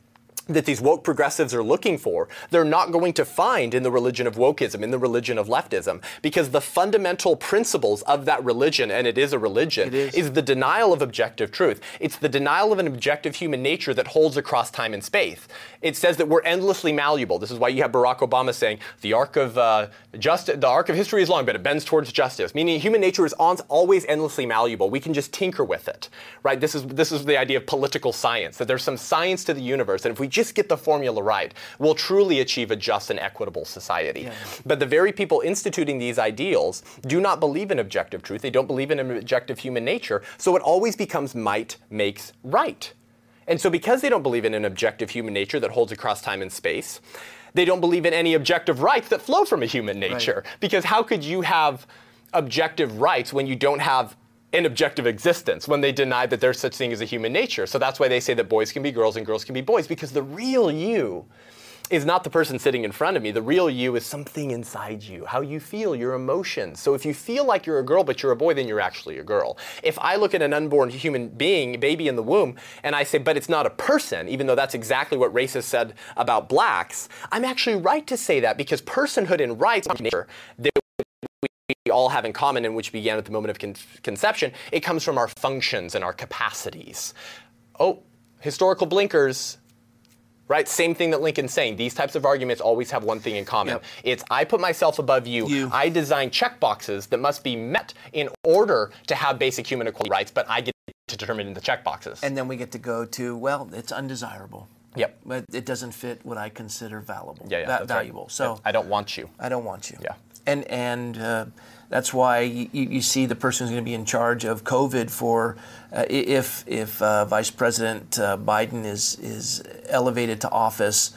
that these woke progressives are looking for, they're not going to find in the religion of wokeism, in the religion of leftism, because the fundamental principles of that religion, and it is a religion—is the denial of objective truth. It's the denial of an objective human nature that holds across time and space. It says that we're endlessly malleable. This is why you have Barack Obama saying the arc of uh, justice, the arc of history is long, but it bends towards justice. Meaning, human nature is always endlessly malleable. We can just tinker with it, right? This is this is the idea of political science. That there's some science to the universe, and if we just get the formula right, we'll truly achieve a just and equitable society. But the very people instituting these ideals do not believe in objective truth. They don't believe in an objective human nature. So it always becomes might makes right. And so, because they don't believe in an objective human nature that holds across time and space, they don't believe in any objective rights that flow from a human nature. Because how could you have objective rights when you don't have an objective existence, when they deny that there's such thing as a human nature? So that's why they say that boys can be girls and girls can be boys, because the real you is not the person sitting in front of me. The real you is something inside you, how you feel, your emotions. So if you feel like you're a girl but you're a boy, then you're actually a girl. If I look at an unborn human being, baby in the womb, and I say, but it's not a person, even though that's exactly what racists said about blacks, I'm actually right to say that because personhood and rights, are nature, they we all have in common and which began at the moment of con- conception, it comes from our functions and our capacities. Oh, historical blinkers. Right? Same thing that Lincoln's saying. These types of arguments always have one thing in common. Yep. It's I put myself above you. You. I design checkboxes that must be met in order to have basic human equality rights, but I get to determine the checkboxes. And then we get to go to, well, it's undesirable. Yep. But it doesn't fit what I consider valuable, yeah, yeah, va- that's right. valuable. So I don't want you. I don't want you. Yeah. And and uh, that's why you, you see the person who's going to be in charge of COVID for uh, if if uh, Vice President uh, Biden is is elevated to office.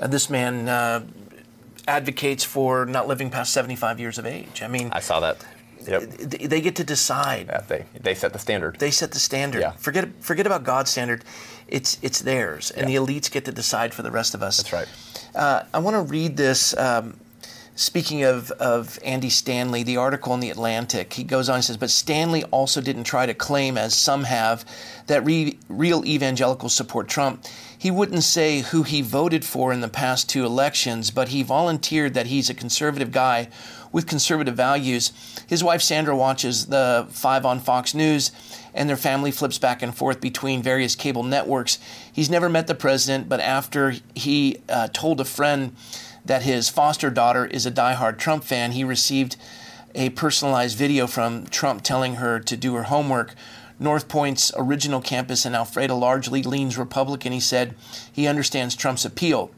Uh, this man uh, advocates for not living past 75 years of age. I mean, I saw that. Yep. th- they get to decide. Yeah, they they set the standard. They set the standard. Yeah. Forget forget about God's standard. It's it's theirs, and Yeah. the elites get to decide for the rest of us. That's right. Uh, I want to read this. Um, speaking of, of Andy Stanley, the article in the Atlantic, he goes on and says, but Stanley also didn't try to claim, as some have, that re- real evangelicals support Trump. He wouldn't say who he voted for in the past two elections, but he volunteered that he's a conservative guy with conservative values. His wife Sandra watches the Five on Fox News, and their family flips back and forth between various cable networks. He's never met the president, but after he uh, told a friend that his foster daughter is a diehard Trump fan, he received a personalized video from Trump telling her to do her homework. North Point's original campus in Alpharetta largely leans Republican. He said he understands Trump's appeal.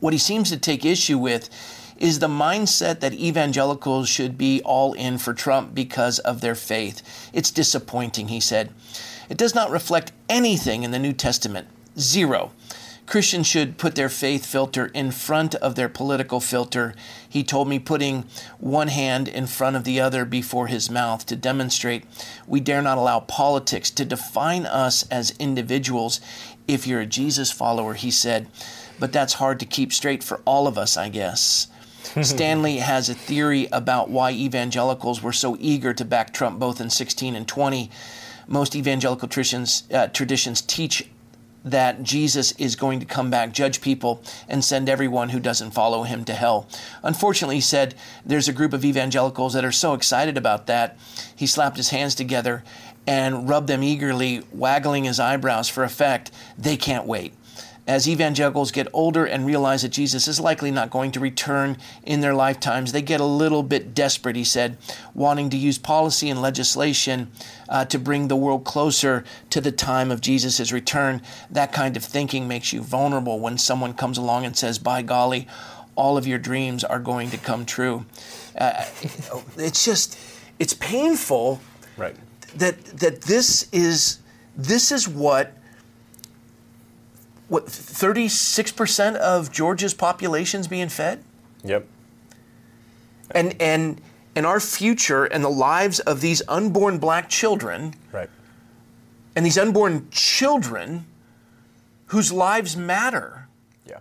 What he seems to take issue with is the mindset that evangelicals should be all in for Trump because of their faith. It's disappointing, he said. It does not reflect anything in the New Testament. Zero. Christians should put their faith filter in front of their political filter. He told me putting one hand in front of the other before his mouth to demonstrate we dare not allow politics to define us as individuals. If you're a Jesus follower, he said, but that's hard to keep straight for all of us, I guess. (laughs) Stanley has a theory about why evangelicals were so eager to back Trump both in 16 and 20. Most evangelical traditions, uh, traditions teach that Jesus is going to come back, judge people, and send everyone who doesn't follow him to hell. Unfortunately, he said there's a group of evangelicals that are so excited about that. He slapped his hands together and rubbed them eagerly, waggling his eyebrows for effect. They can't wait. As evangelicals get older and realize that Jesus is likely not going to return in their lifetimes, they get a little bit desperate, he said, wanting to use policy and legislation uh, to bring the world closer to the time of Jesus' return. That kind of thinking makes you vulnerable when someone comes along and says, by golly, all of your dreams are going to come true. Uh, it's just, it's painful Right. that that this is this is what what 36% of Georgia's population is being fed Yep. and and and our future and the lives of these unborn black children Right. and these unborn children whose lives matter Yeah.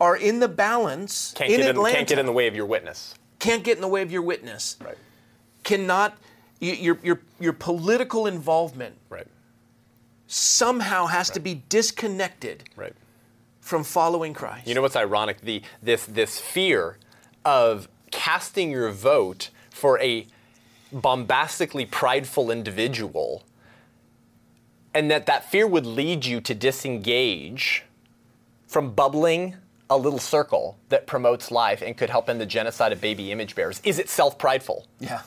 are in the balance Can't in get in, can't get in the way of your witness. Can't get in the way of your witness Right. cannot your your your political involvement Right. Somehow has to be disconnected Right. from following Christ. You know what's ironic? The this this fear of casting your vote for a bombastically prideful individual and that that fear would lead you to disengage from bubbling a little circle that promotes life and could help end the genocide of baby image bearers is itself prideful yeah.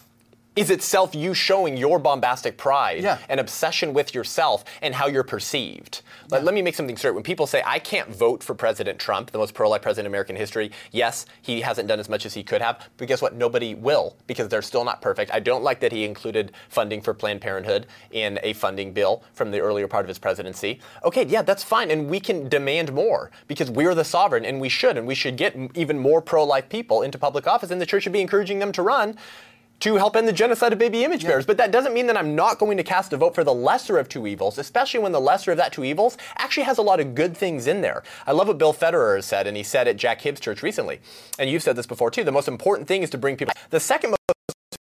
Is itself you showing your bombastic pride Yeah. and obsession with yourself and how you're perceived. Let, let me make something straight. When people say, I can't vote for President Trump, the most pro life president in American history, yes, he hasn't done as much as he could have, but guess what? Nobody will because they're still not perfect. I don't like that he included funding for Planned Parenthood in a funding bill from the earlier part of his presidency. Okay, yeah, that's fine. And we can demand more because we're the sovereign and we should. And we should get even more pro life people into public office. And the church should be encouraging them to run to help end the genocide of baby image bearers. But that doesn't mean that I'm not going to cast a vote for the lesser of two evils, especially when the lesser of that two evils actually has a lot of good things in there. I love what Bill Federer has said, and he said at Jack Hibbs Church recently, and you've said this before too. The most important thing is to bring people. The second most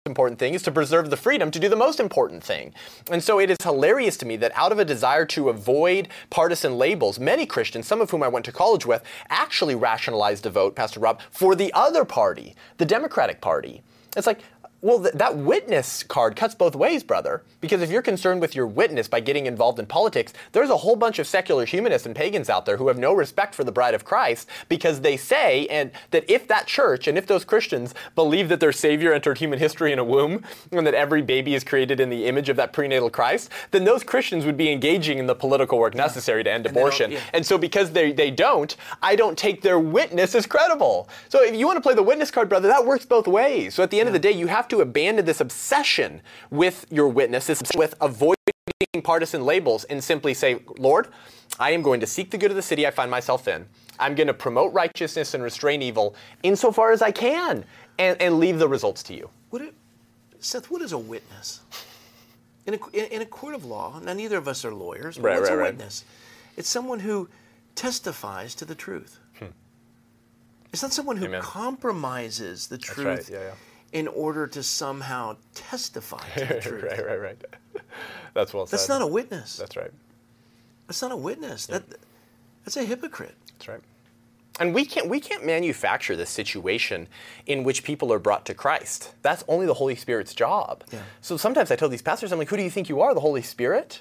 important thing is to preserve the freedom to do the most important thing. And so it is hilarious to me that out of a desire to avoid partisan labels, many Christians, some of whom I went to college with, actually rationalized a vote, Pastor Rob, for the other party, the Democratic Party. It's like, well, th- that witness card cuts both ways, brother. Because if you're concerned with your witness by getting involved in politics, there's a whole bunch of secular humanists and pagans out there who have no respect for the bride of Christ because they say and that if that church and if those Christians believe that their Savior entered human history in a womb and that every baby is created in the image of that prenatal Christ, then those Christians would be engaging in the political work necessary to end don't- abortion. yeah. And so because they, they don't, I don't take their witness as credible. So if you want to play the witness card, brother, that works both ways. So at the end of the day, you have to abandon this obsession with your witness, this with avoiding partisan labels, and simply say, Lord, I am going to seek the good of the city I find myself in. I'm going to promote righteousness and restrain evil insofar as I can, and, and leave the results to you. Would it, Seth, what is a witness? In a, in, in a court of law, now neither of us are lawyers, but Right, what's right, a right. witness? It's someone who testifies to the truth. It's not someone who Hmm. Amen. compromises the truth right, yeah, yeah. In order to somehow testify to the (laughs) truth. right, right, right. That's well said. That's not a witness. That's right. That's not a witness. That, that's a hypocrite. That's right. And we can't we can't manufacture this situation in which people are brought to Christ. That's only the Holy Spirit's job. Yeah. So sometimes I tell these pastors, I'm like, who do you think you are, the Holy Spirit?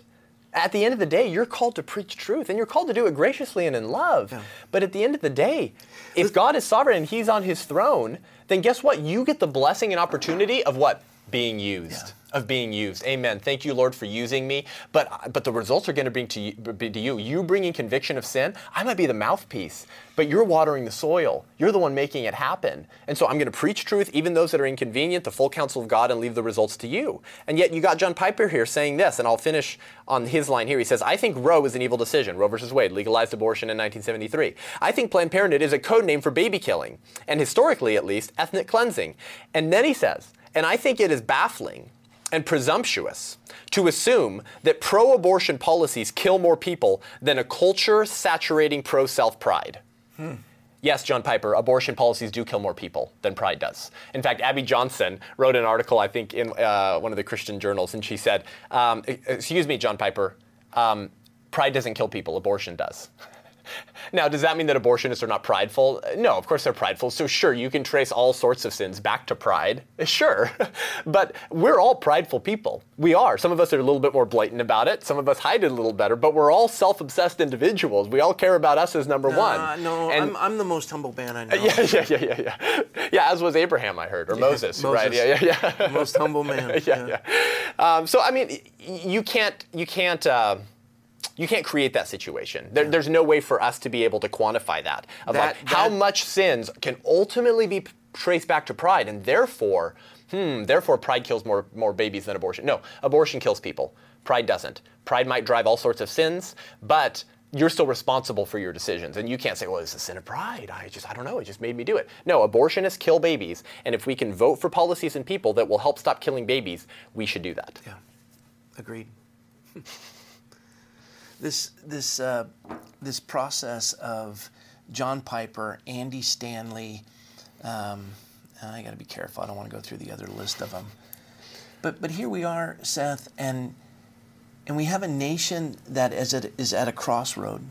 At the end of the day, you're called to preach truth, and you're called to do it graciously and in love. But at the end of the day, if God is sovereign and He's on His throne, then guess what? You get the blessing and opportunity of what? Being used. Of being used. Amen. Thank you, Lord, for using me. But but the results are going to bring to you, be to you. You bringing conviction of sin. I might be the mouthpiece, but you're watering the soil. You're the one making it happen. And so I'm going to preach truth, even those that are inconvenient, the full counsel of God, and leave the results to you. And yet you got John Piper here saying this, and I'll finish on his line here. He says, "I think Roe is an evil decision. Roe versus Wade legalized abortion in 1973. I think Planned Parenthood is a code name for baby killing, and historically, at least, ethnic cleansing." And then he says, "And I think it is baffling." and presumptuous to assume that pro abortion policies kill more people than a culture saturating pro self pride. Yes, John Piper, abortion policies do kill more people than pride does. In fact, Abby Johnson wrote an article, I think, in uh, one of the Christian journals, and she said, um, Excuse me, John Piper, um, pride doesn't kill people, abortion does. (laughs) Now, does that mean that abortionists are not prideful? No, of course they're prideful. So, sure, you can trace all sorts of sins back to pride. (laughs) Sure. (laughs) but we're all prideful people. We are. Some of us are a little bit more blatant about it. Some of us hide it a little better, but we're all self obsessed individuals. We all care about us as number one. Uh, no, And- I'm, I'm the most humble man I (laughs) know. yeah, yeah, yeah, yeah, yeah. Yeah, as was Abraham, I heard, or Moses, right? Moses. Yeah, yeah, yeah. Most humble man. yeah, yeah. Um, so I mean, you can't, you can't. Uh, you can't create that situation. There, There's no way for us to be able to quantify that. Of That- like how much sins can ultimately be traced back to pride, and therefore, hmm, therefore pride kills more more babies than abortion. No, abortion kills people. Pride doesn't. Pride might drive all sorts of sins, but you're still responsible for your decisions, and you can't say, "Well, it's a sin of pride." I just, I don't know. It just made me do it. No, abortionists kill babies, and if we can vote for policies and people that will help stop killing babies, we should do that. Yeah, agreed. (laughs) this this uh, this process of John Piper, Andy Stanley. Um, I got to be careful. I don't want to go through the other list of them. But but here we are, Seth, and and we have a nation that is at, is at a crossroad,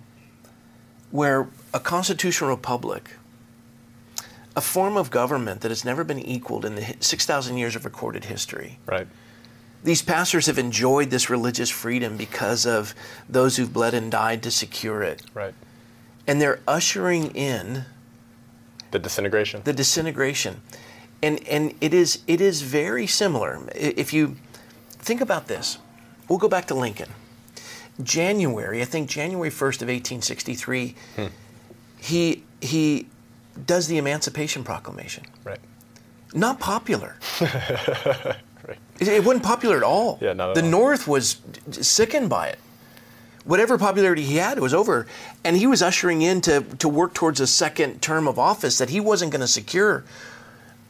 where a constitutional republic, a form of government that has never been equaled in the six thousand years of recorded history Right. These pastors have enjoyed this religious freedom because of those who've bled and died to secure it. Right. And they're ushering in The disintegration. the disintegration. And, and it, is, it is very similar. If you think about this, we'll go back to Lincoln. January, I think January 1st of 1863, hmm. he, he does the Emancipation Proclamation. right. Not popular. (laughs) Right. It, it wasn't popular at all. Yeah, not the all. North was sickened by it. Whatever popularity he had was over, and he was ushering in to, to work towards a second term of office that he wasn't going to secure.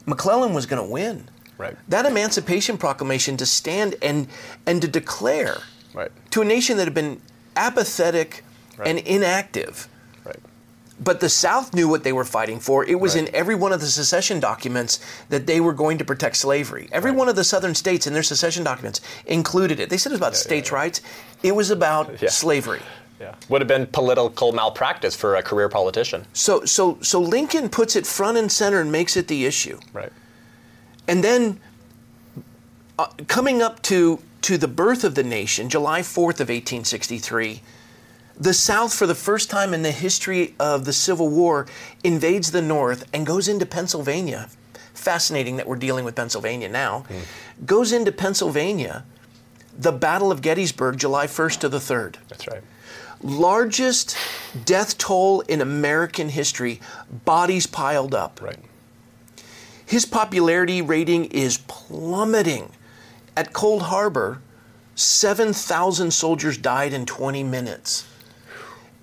McClellan was going to win. Right. That Emancipation Proclamation to stand and and to declare Right. to a nation that had been apathetic Right. and inactive. But the South knew what they were fighting for. It was Right. in every one of the secession documents that they were going to protect slavery. Every one of the Southern states in their secession documents included it. They said it was about states' rights. It was about Yeah. slavery. Yeah. Would have been political malpractice for a career politician. So, so, so Lincoln puts it front and center and makes it the issue. Right. And then, uh, coming up to to the birth of the nation, July 4th of 1863, the South, for the first time in the history of the Civil War, invades the North and goes into Pennsylvania. Fascinating that we're dealing with Pennsylvania now. Hmm. Goes into Pennsylvania. The Battle of Gettysburg, July 1st to the 3rd. That's right. Largest death toll in American history, bodies piled up. Right. His popularity rating is plummeting. At Cold Harbor, 7,000 soldiers died in 20 minutes.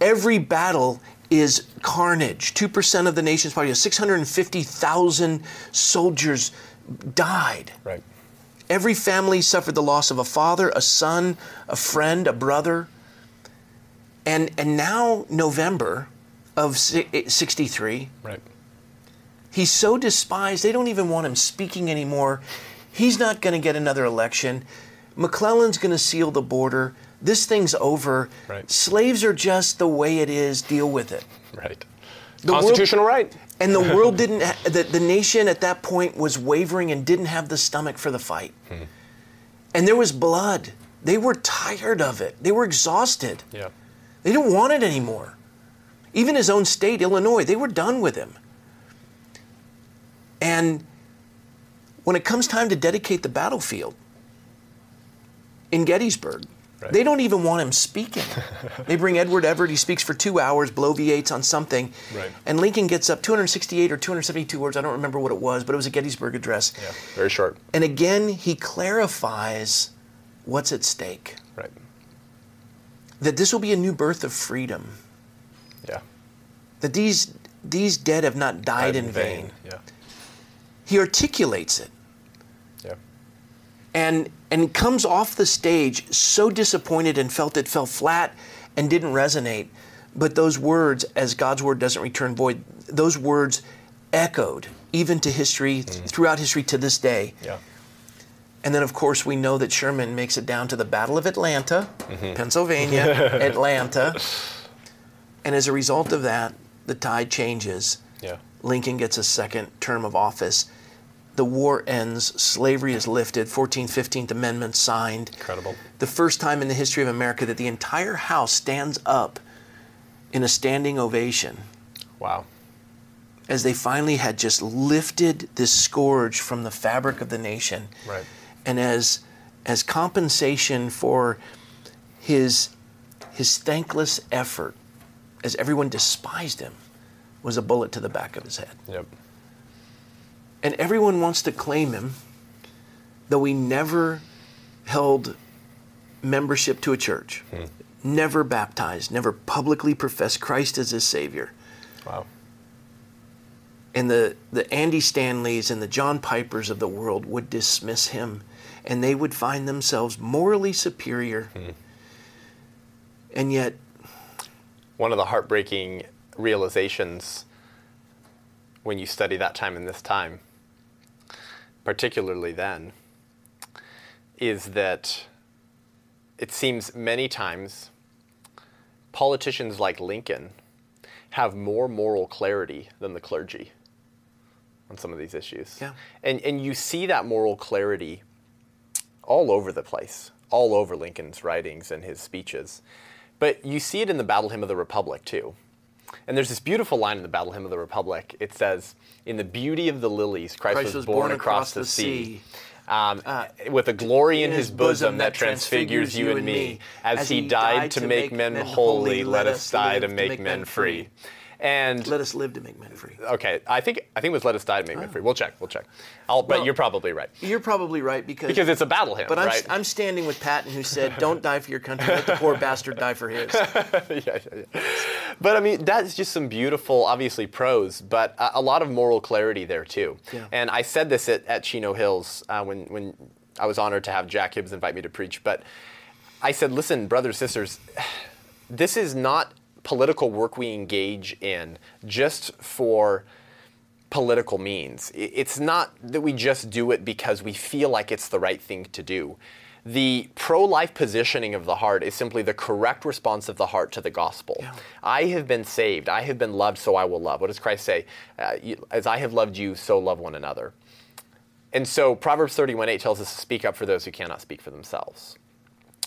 Every battle is carnage. 2% of the nation's population, 650,000 soldiers died. Right. Every family suffered the loss of a father, a son, a friend, a brother. And, and now, November of eh, 63, Right. he's so despised, they don't even want him speaking anymore. He's not going to get another election. McClellan's going to seal the border. This thing's over. Right. Slaves are just the way it is. Deal with it. Right. The world- Constitutional right. And the (laughs) world didn't, the, the nation at that point was wavering and didn't have the stomach for the fight. Hmm. And there was blood. They were tired of it, they were exhausted. Yeah. They didn't want it anymore. Even his own state, Illinois, they were done with him. And when it comes time to dedicate the battlefield in Gettysburg, Right. they don't even want him speaking. (laughs) they bring Edward Everett, he speaks for two hours, bloviates on something. Right. And Lincoln gets up 268 or 272 words, I don't remember what it was, but it was a Gettysburg address. Yeah. Very short. And again, he clarifies what's at stake Right. that this will be a new birth of freedom. Yeah. that these these dead have not died, in vain. Yeah. He articulates it. And and comes off the stage so disappointed and felt it fell flat and didn't resonate. But those words, as God's word doesn't return void, those words echoed even to history mm. throughout history to this day. Yeah. And then, of course, we know that Sherman makes it down to the Battle of Atlanta, mm-hmm. Pennsylvania, (laughs) Atlanta. And as a result of that, the tide changes. Yeah. Lincoln gets a second term of office. The war ends, slavery is lifted, 14th, 15th Amendment signed. Incredible. The first time in the history of America that the entire House stands up in a standing ovation Wow. as they finally had just lifted this scourge from the fabric of the nation. Right. And as as compensation for his his thankless effort, as everyone despised him, was a bullet to the back of his head. Yep. And everyone wants to claim him, though he never held membership to a church, hmm. never baptized, never publicly professed Christ as his Savior. Wow. And the, the Andy Stanleys and the John Pipers of the world would dismiss him, and they would find themselves morally superior. Hmm. And yet, One of the heartbreaking realizations when you study that time and this time, particularly then, is that it seems many times politicians like Lincoln have more moral clarity than the clergy on some of these issues. Yeah. And, and you see that moral clarity all over the place, all over Lincoln's writings and his speeches. But you see it in the Battle Hymn of the Republic too. And there's this beautiful line in the Battle Hymn of the Republic. It says, In the beauty of the lilies, Christ, was, born, across, the sea. Um, with a glory in his bosom that transfigures you and me. As he died to make men holy, let us die to make men free. And let us live to make men free. okay, I think I think it was "Let Us Die to Make Men Free." We'll check. We'll check. I'll, but Well- you're probably right You're probably right because, because it's a battle hymn, but I'm, right? I'm standing with Patton who said, Don't die for your country, let the poor (laughs) bastard die for his. (laughs) yeah, yeah, yeah. But I mean, that's just some beautiful, obviously prose, but a, a lot of moral clarity there too. Yeah. And I said this at, at Chino Hills uh, when when I was honored to have Jack Hibbs invite me to preach. But I said, listen, brothers, sisters, (sighs) this is not political work we engage in just for political means. It's not that we just do it because we feel like it's the right thing to do. The pro life positioning of the heart is simply the correct response of the heart to the gospel. I have been saved. I have been loved, so I will love. What does Christ say? Uh, you- as I have loved you, so love one another. And so Proverbs 31 8 tells us to speak up for those who cannot speak for themselves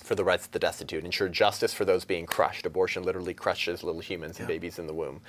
for the rights of the destitute, ensure justice for those being crushed. Abortion literally crushes little humans and babies in the womb.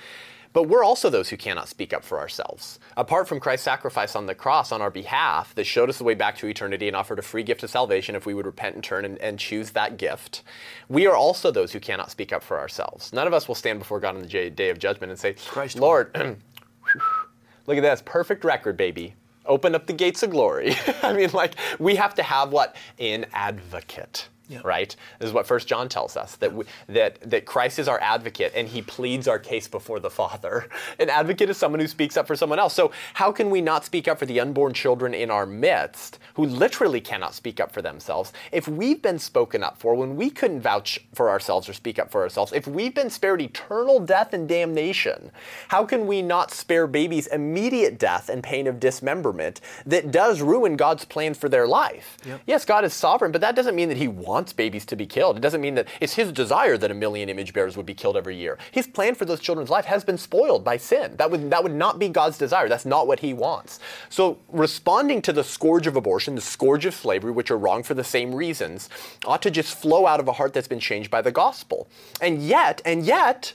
But we're also those who cannot speak up for ourselves. Apart from Christ's sacrifice on the cross on our behalf that showed us the way back to eternity and offered a free gift of salvation if we would repent and turn and, and choose that gift, we are also those who cannot speak up for ourselves. None of us will stand before God on the day of judgment and say, Christ Lord, (clears throat) look at this perfect record, baby. Open up the gates of glory. (laughs) I mean, like, we have to have what? An advocate. Yeah. right? This is what First John tells us that we, that that Christ is our advocate and he pleads our case before the Father. (laughs) An advocate is someone who speaks up for someone else. So how can we not speak up for the unborn children in our midst who literally cannot speak up for themselves if we've been spoken up for when we couldn't vouch for ourselves or speak up for ourselves? If we've been spared eternal death and damnation, how can we not spare babies immediate death and pain of dismemberment that does ruin God's plan for their life? Yep. Yes, God is sovereign, but that doesn't mean that he wants babies to be killed. It doesn't mean that it's his desire that a million image bearers would be killed every year. His plan for those children's life has been spoiled by sin. That would that would not be God's desire. That's not what he wants. So responding to the scourge of abortion, the scourge of slavery, which are wrong for the same reasons, ought to just flow out of a heart that's been changed by the gospel. And yet, and yet,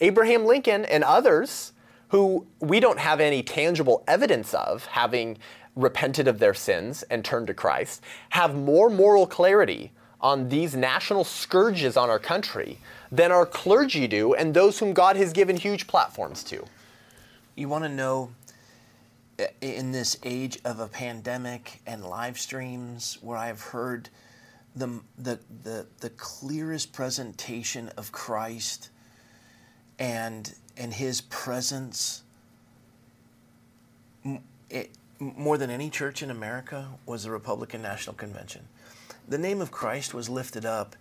Abraham Lincoln and others who we don't have any tangible evidence of having repented of their sins and turned to Christ, have more moral clarity on these national scourges on our country than our clergy do and those whom God has given huge platforms to. You want to know in this age of a pandemic and live streams where I've heard the, the, the, the clearest presentation of Christ and, and his presence it, more than any church in America was the Republican National Convention. The name of Christ was lifted up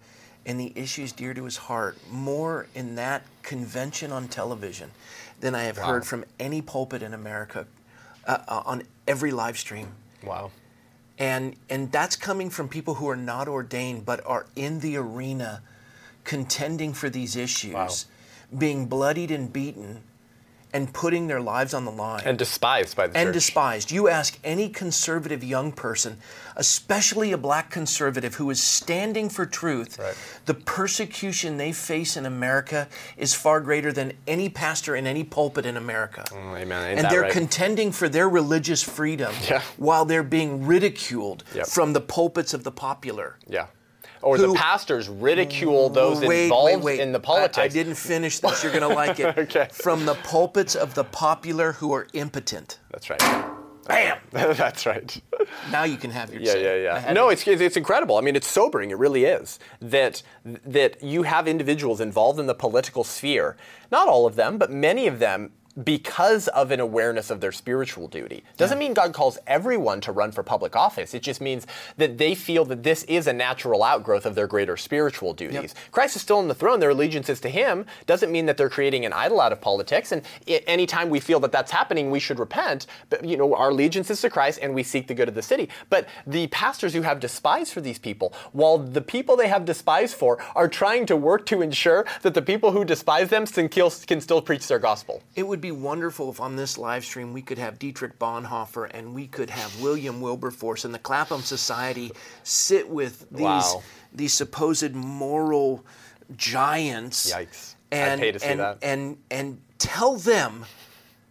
and the issues dear to his heart more in that convention on television than I have heard from any pulpit in America uh, uh, on every live stream. Wow. And, and that's coming from people who are not ordained but are in the arena contending for these issues, Wow. being bloodied and beaten and putting their lives on the line And despised by the and church. despised. You ask any conservative young person, especially a black conservative who is standing for truth, Right. the persecution they face in America is far greater than any pastor in any pulpit in America. Oh, amen. Ain't and they're right? contending for their religious freedom Yeah. while they're being ridiculed Yep. from the pulpits of the popular. yeah. Or Who- the pastors ridicule those wait, involved wait, wait. in the politics. I, didn't finish this. You're going to like it. (laughs) Okay. From the pulpits of the popular who are impotent. That's right. Bam! (laughs) That's right. Now you can have your Yeah, say. yeah, yeah. No, it's, it's it's incredible. I mean, it's sobering. It really is that that you have individuals involved in the political sphere. Not all of them, but many of them. Because of an awareness of their spiritual duty. Doesn't mean God calls everyone to run for public office. It just means that they feel that this is a natural outgrowth of their greater spiritual duties. Christ is still on the throne, their allegiance is to Him. Doesn't mean that they're creating an idol out of politics. And anytime we feel that that's happening, we should repent. But, you know, our allegiance is to Christ and we seek the good of the city. But the pastors who have despised for these people, while the people they have despised for are trying to work to ensure that the people who despise them can still preach their gospel. It would be wonderful if on this live stream we could have Dietrich Bonhoeffer and we could have William Wilberforce and the Clapham Society sit with these Wow. these supposed moral giants. Yikes. And, pay to see and, that. and and tell them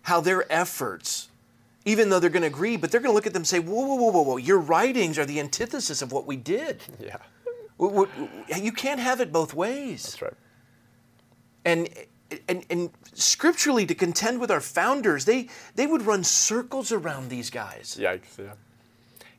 how their efforts, even though they're going to agree, but they're going to look at them and say, "Whoa, whoa, whoa, whoa, whoa! Your writings are the antithesis of what we did. Yeah, You can't have it both ways." that's right. and and and scripturally to contend with our founders they they would run circles around these guys Yikes, yeah.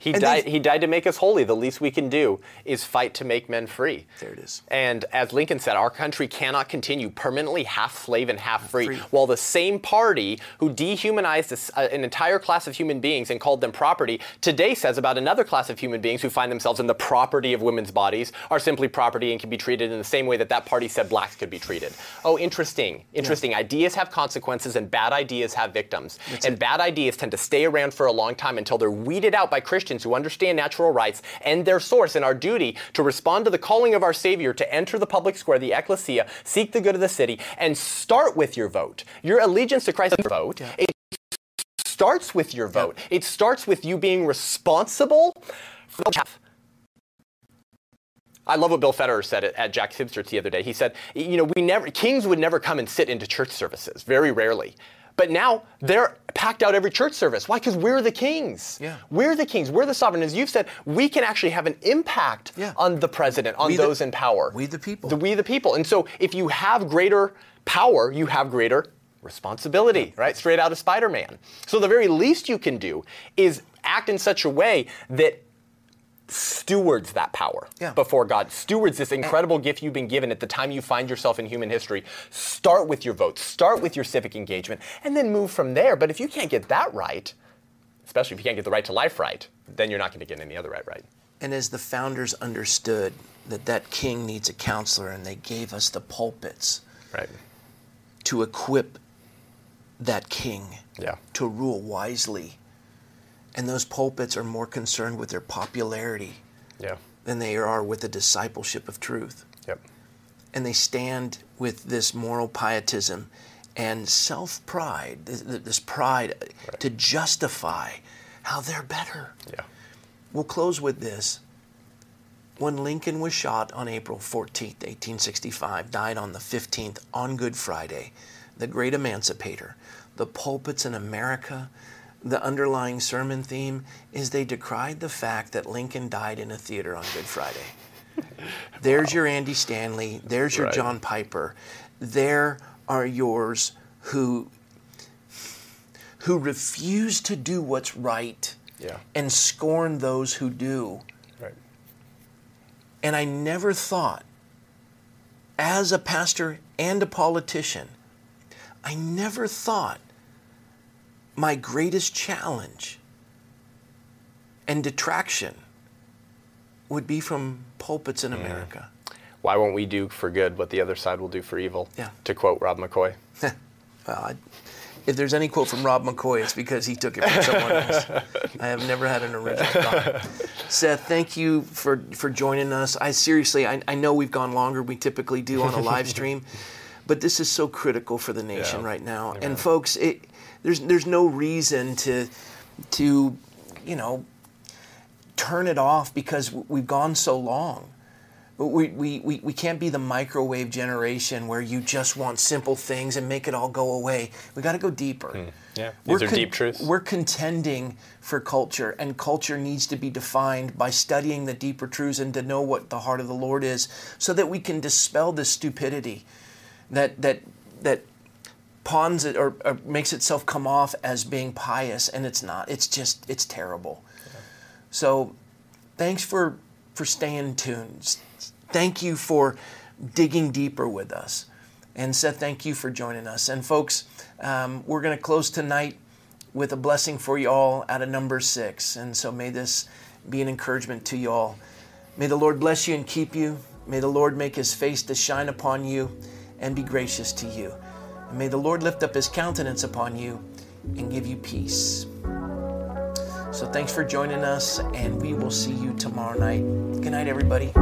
He And died, he died to make us holy. The least we can do is fight to make men free. There it is. And as Lincoln said, our country cannot continue permanently half slave and half free, Free. while the same party who dehumanized this, uh, an entire class of human beings and called them property today says about another class of human beings who find themselves in the property of women's bodies are simply property and can be treated in the same way that that party said blacks could be treated. Oh, interesting. Interesting. Ideas have consequences and bad ideas have victims. and bad ideas tend to stay around for a long time until they're weeded out by Christians who understand natural rights and their source and our duty to respond to the calling of our Savior to enter the public square, the ecclesia, seek the good of the city, and start with your vote. Your allegiance to Christ vote. It starts with your vote. It starts with you being responsible for the I love what Bill Federer said at, at Jack Hibster's the other day. He said, you know, we never kings would never come and sit into church services, very rarely. But now they're packed out every church service. Why? Because we're the kings. Yeah. We're the kings. We're the sovereign. As you've said, we can actually have an impact Yeah. on the president, on We the- those in power. we the people. The, we the people. And so if you have greater power, you have greater responsibility, right? Straight out of Spider Man. So the very least you can do is act in such a way that stewards that power Yeah. before God. Stewards this incredible gift you've been given at the time you find yourself in human history. Start with your vote, start with your civic engagement, and then move from there. But if you can't get that right, especially if you can't get the right to life right, then you're not going to get any other right right. And as the founders understood that that king needs a counselor, and they gave us the pulpits Right. to equip that king Yeah. to rule wisely. And those pulpits are more concerned with their popularity Yeah. than they are with the discipleship of truth. Yep. And they stand with this moral pietism and self pride, this, this pride to justify how they're better. Yeah. We'll close with this. When Lincoln was shot on April 14th, 1865, died on the 15th on Good Friday, the great emancipator, the pulpits in America, the underlying sermon theme is they decried the fact that Lincoln died in a theater on Good Friday. (laughs) There's your Andy Stanley, there's your Right. John Piper. There are yours who who refuse to do what's right Yeah. and scorn those who do. Right. And I never thought, as a pastor and a politician, I never thought my greatest challenge and detraction would be from pulpits in America. Why won't we do for good what the other side will do for evil? Yeah. To quote Rob McCoy. (laughs) Well, I, if there's any quote from Rob McCoy, it's because he took it from someone else. I have never had an original (laughs) thought. Seth, thank you for, for joining us. I seriously, I, I know we've gone longer. We typically do on a live stream, (laughs) but this is so critical for the nation Yeah. right now. Amen. And folks, it, there's there's no reason to to you know turn it off because we've gone so long. We, we, we, we can't be the microwave generation where you just want simple things and make it all go away. We got to go deeper. Hmm. Yeah. We're These are con- deep truths. We're contending for culture, and culture needs to be defined by studying the deeper truths and to know what the heart of the Lord is, so that we can dispel this stupidity that that that pawns it or, or makes itself come off as being pious, and it's not. It's just it's terrible. So, thanks for for staying tuned. Thank you for digging deeper with us. And Seth, thank you for joining us. And folks, um, we're going to close tonight with a blessing for you all out of number six. And so may this be an encouragement to you all. May the Lord bless you and keep you. May the Lord make his face to shine upon you and be gracious to you. And may the Lord lift up his countenance upon you and give you peace. So thanks for joining us, and we will see you tomorrow night. Good night, everybody.